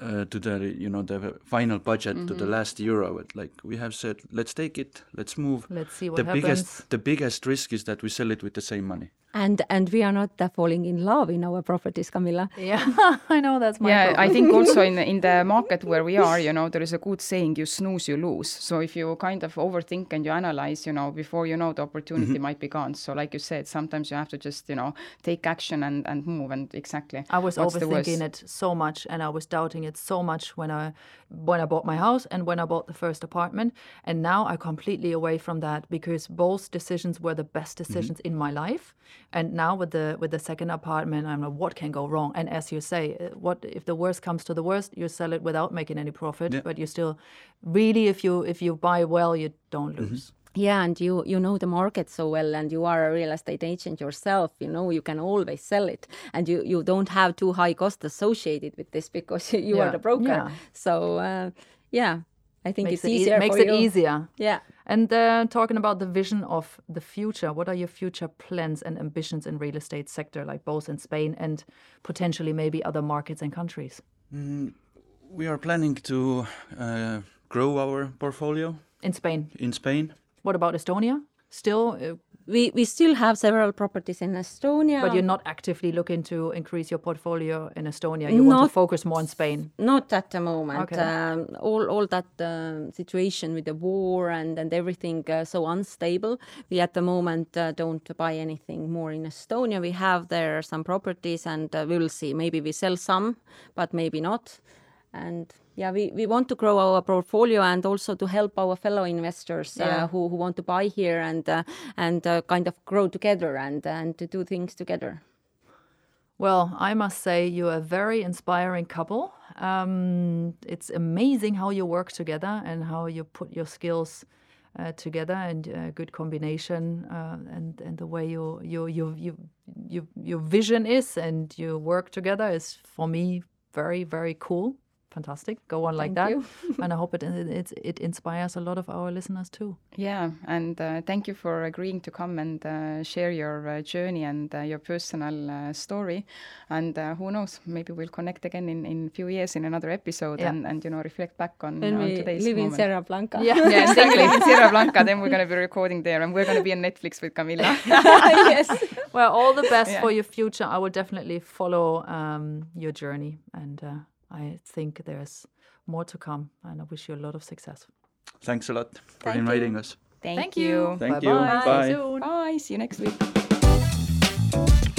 uh, to the you know the final budget to the last euro. Like we have said, let's take it, let's move. Let's see what the happens. biggest the biggest risk is that we sell it with the same money. And and we are not uh, falling in love in our properties, Camilla. Yeah, I know that's my yeah, problem. I think also in the, in the market where we are, you know, there is a good saying: "You snooze, you lose." So if you kind of overthink and you analyze, you know, before you know, the opportunity might be gone. So, like you said, sometimes you have to just, you know, take action and and move. And exactly, I was what's overthinking it so much, and I was doubting it so much when I when I bought my house and when I bought the first apartment. And now I'm completely away from that because both decisions were the best decisions in my life. And now with the with the second apartment, I'm like, what can go wrong? And as you say, uh, what if the worst comes to the worst? You sell it without making any profit, Yeah. but you still really, if you if you buy well, you don't lose. Yeah, and you you know the market so well, and you are a real estate agent yourself. You know you can always sell it, and you you don't have too high cost associated with this because you Yeah, are the broker. yeah. So uh, yeah, I think Makes it's it, ea- easier makes for it you. easier. Yeah. And uh, talking about the vision of the future, what are your future plans and ambitions in real estate sector, like both in Spain and potentially maybe other markets and countries? We are planning to uh, grow our portfolio In Spain, in Spain. what about Estonia? Still, uh, We we still have several properties in Estonia. but you're not actively looking to increase your portfolio in Estonia. You want to focus more on Spain. Not at the moment. Okay. Um, all all that uh, situation with the war and and everything uh, so unstable. We at the moment uh, don't buy anything more in Estonia. We have there some properties, and uh, we will see. Maybe we sell some, but maybe not. And yeah, we, we want to grow our portfolio and also to help our fellow investors Yeah. uh, who, who want to buy here and uh, and uh, kind of grow together and and to do things together. Well, I must say you're a very inspiring couple. Um, it's amazing how you work together and how you put your skills uh, together and a good combination uh, and and the way you you you you you your vision is and you work together is for me very very cool. Fantastic. Go on like Thank that, and I hope it it it inspires a lot of our listeners too. Yeah, and uh, thank you for agreeing to come and uh, share your uh, journey and uh, your personal uh, story. And uh, who knows, maybe we'll connect again in in few years in another episode Yeah. and, and you know reflect back on, When on we today's live in moment. Sierra Blanca. Yeah. yeah, exactly. in Sierra Blanca, then we're going to be recording there, and we're going to be on Netflix with Camilla. yes. Well, all the best Yeah. for your future. I will definitely follow um, your journey, and uh, I think there's more to come. And I wish you a lot of success. Thanks a lot for Thank you. inviting us. Thank, Thank you. you. Thank Bye-bye. you. See you Bye. soon. Bye. See you next week.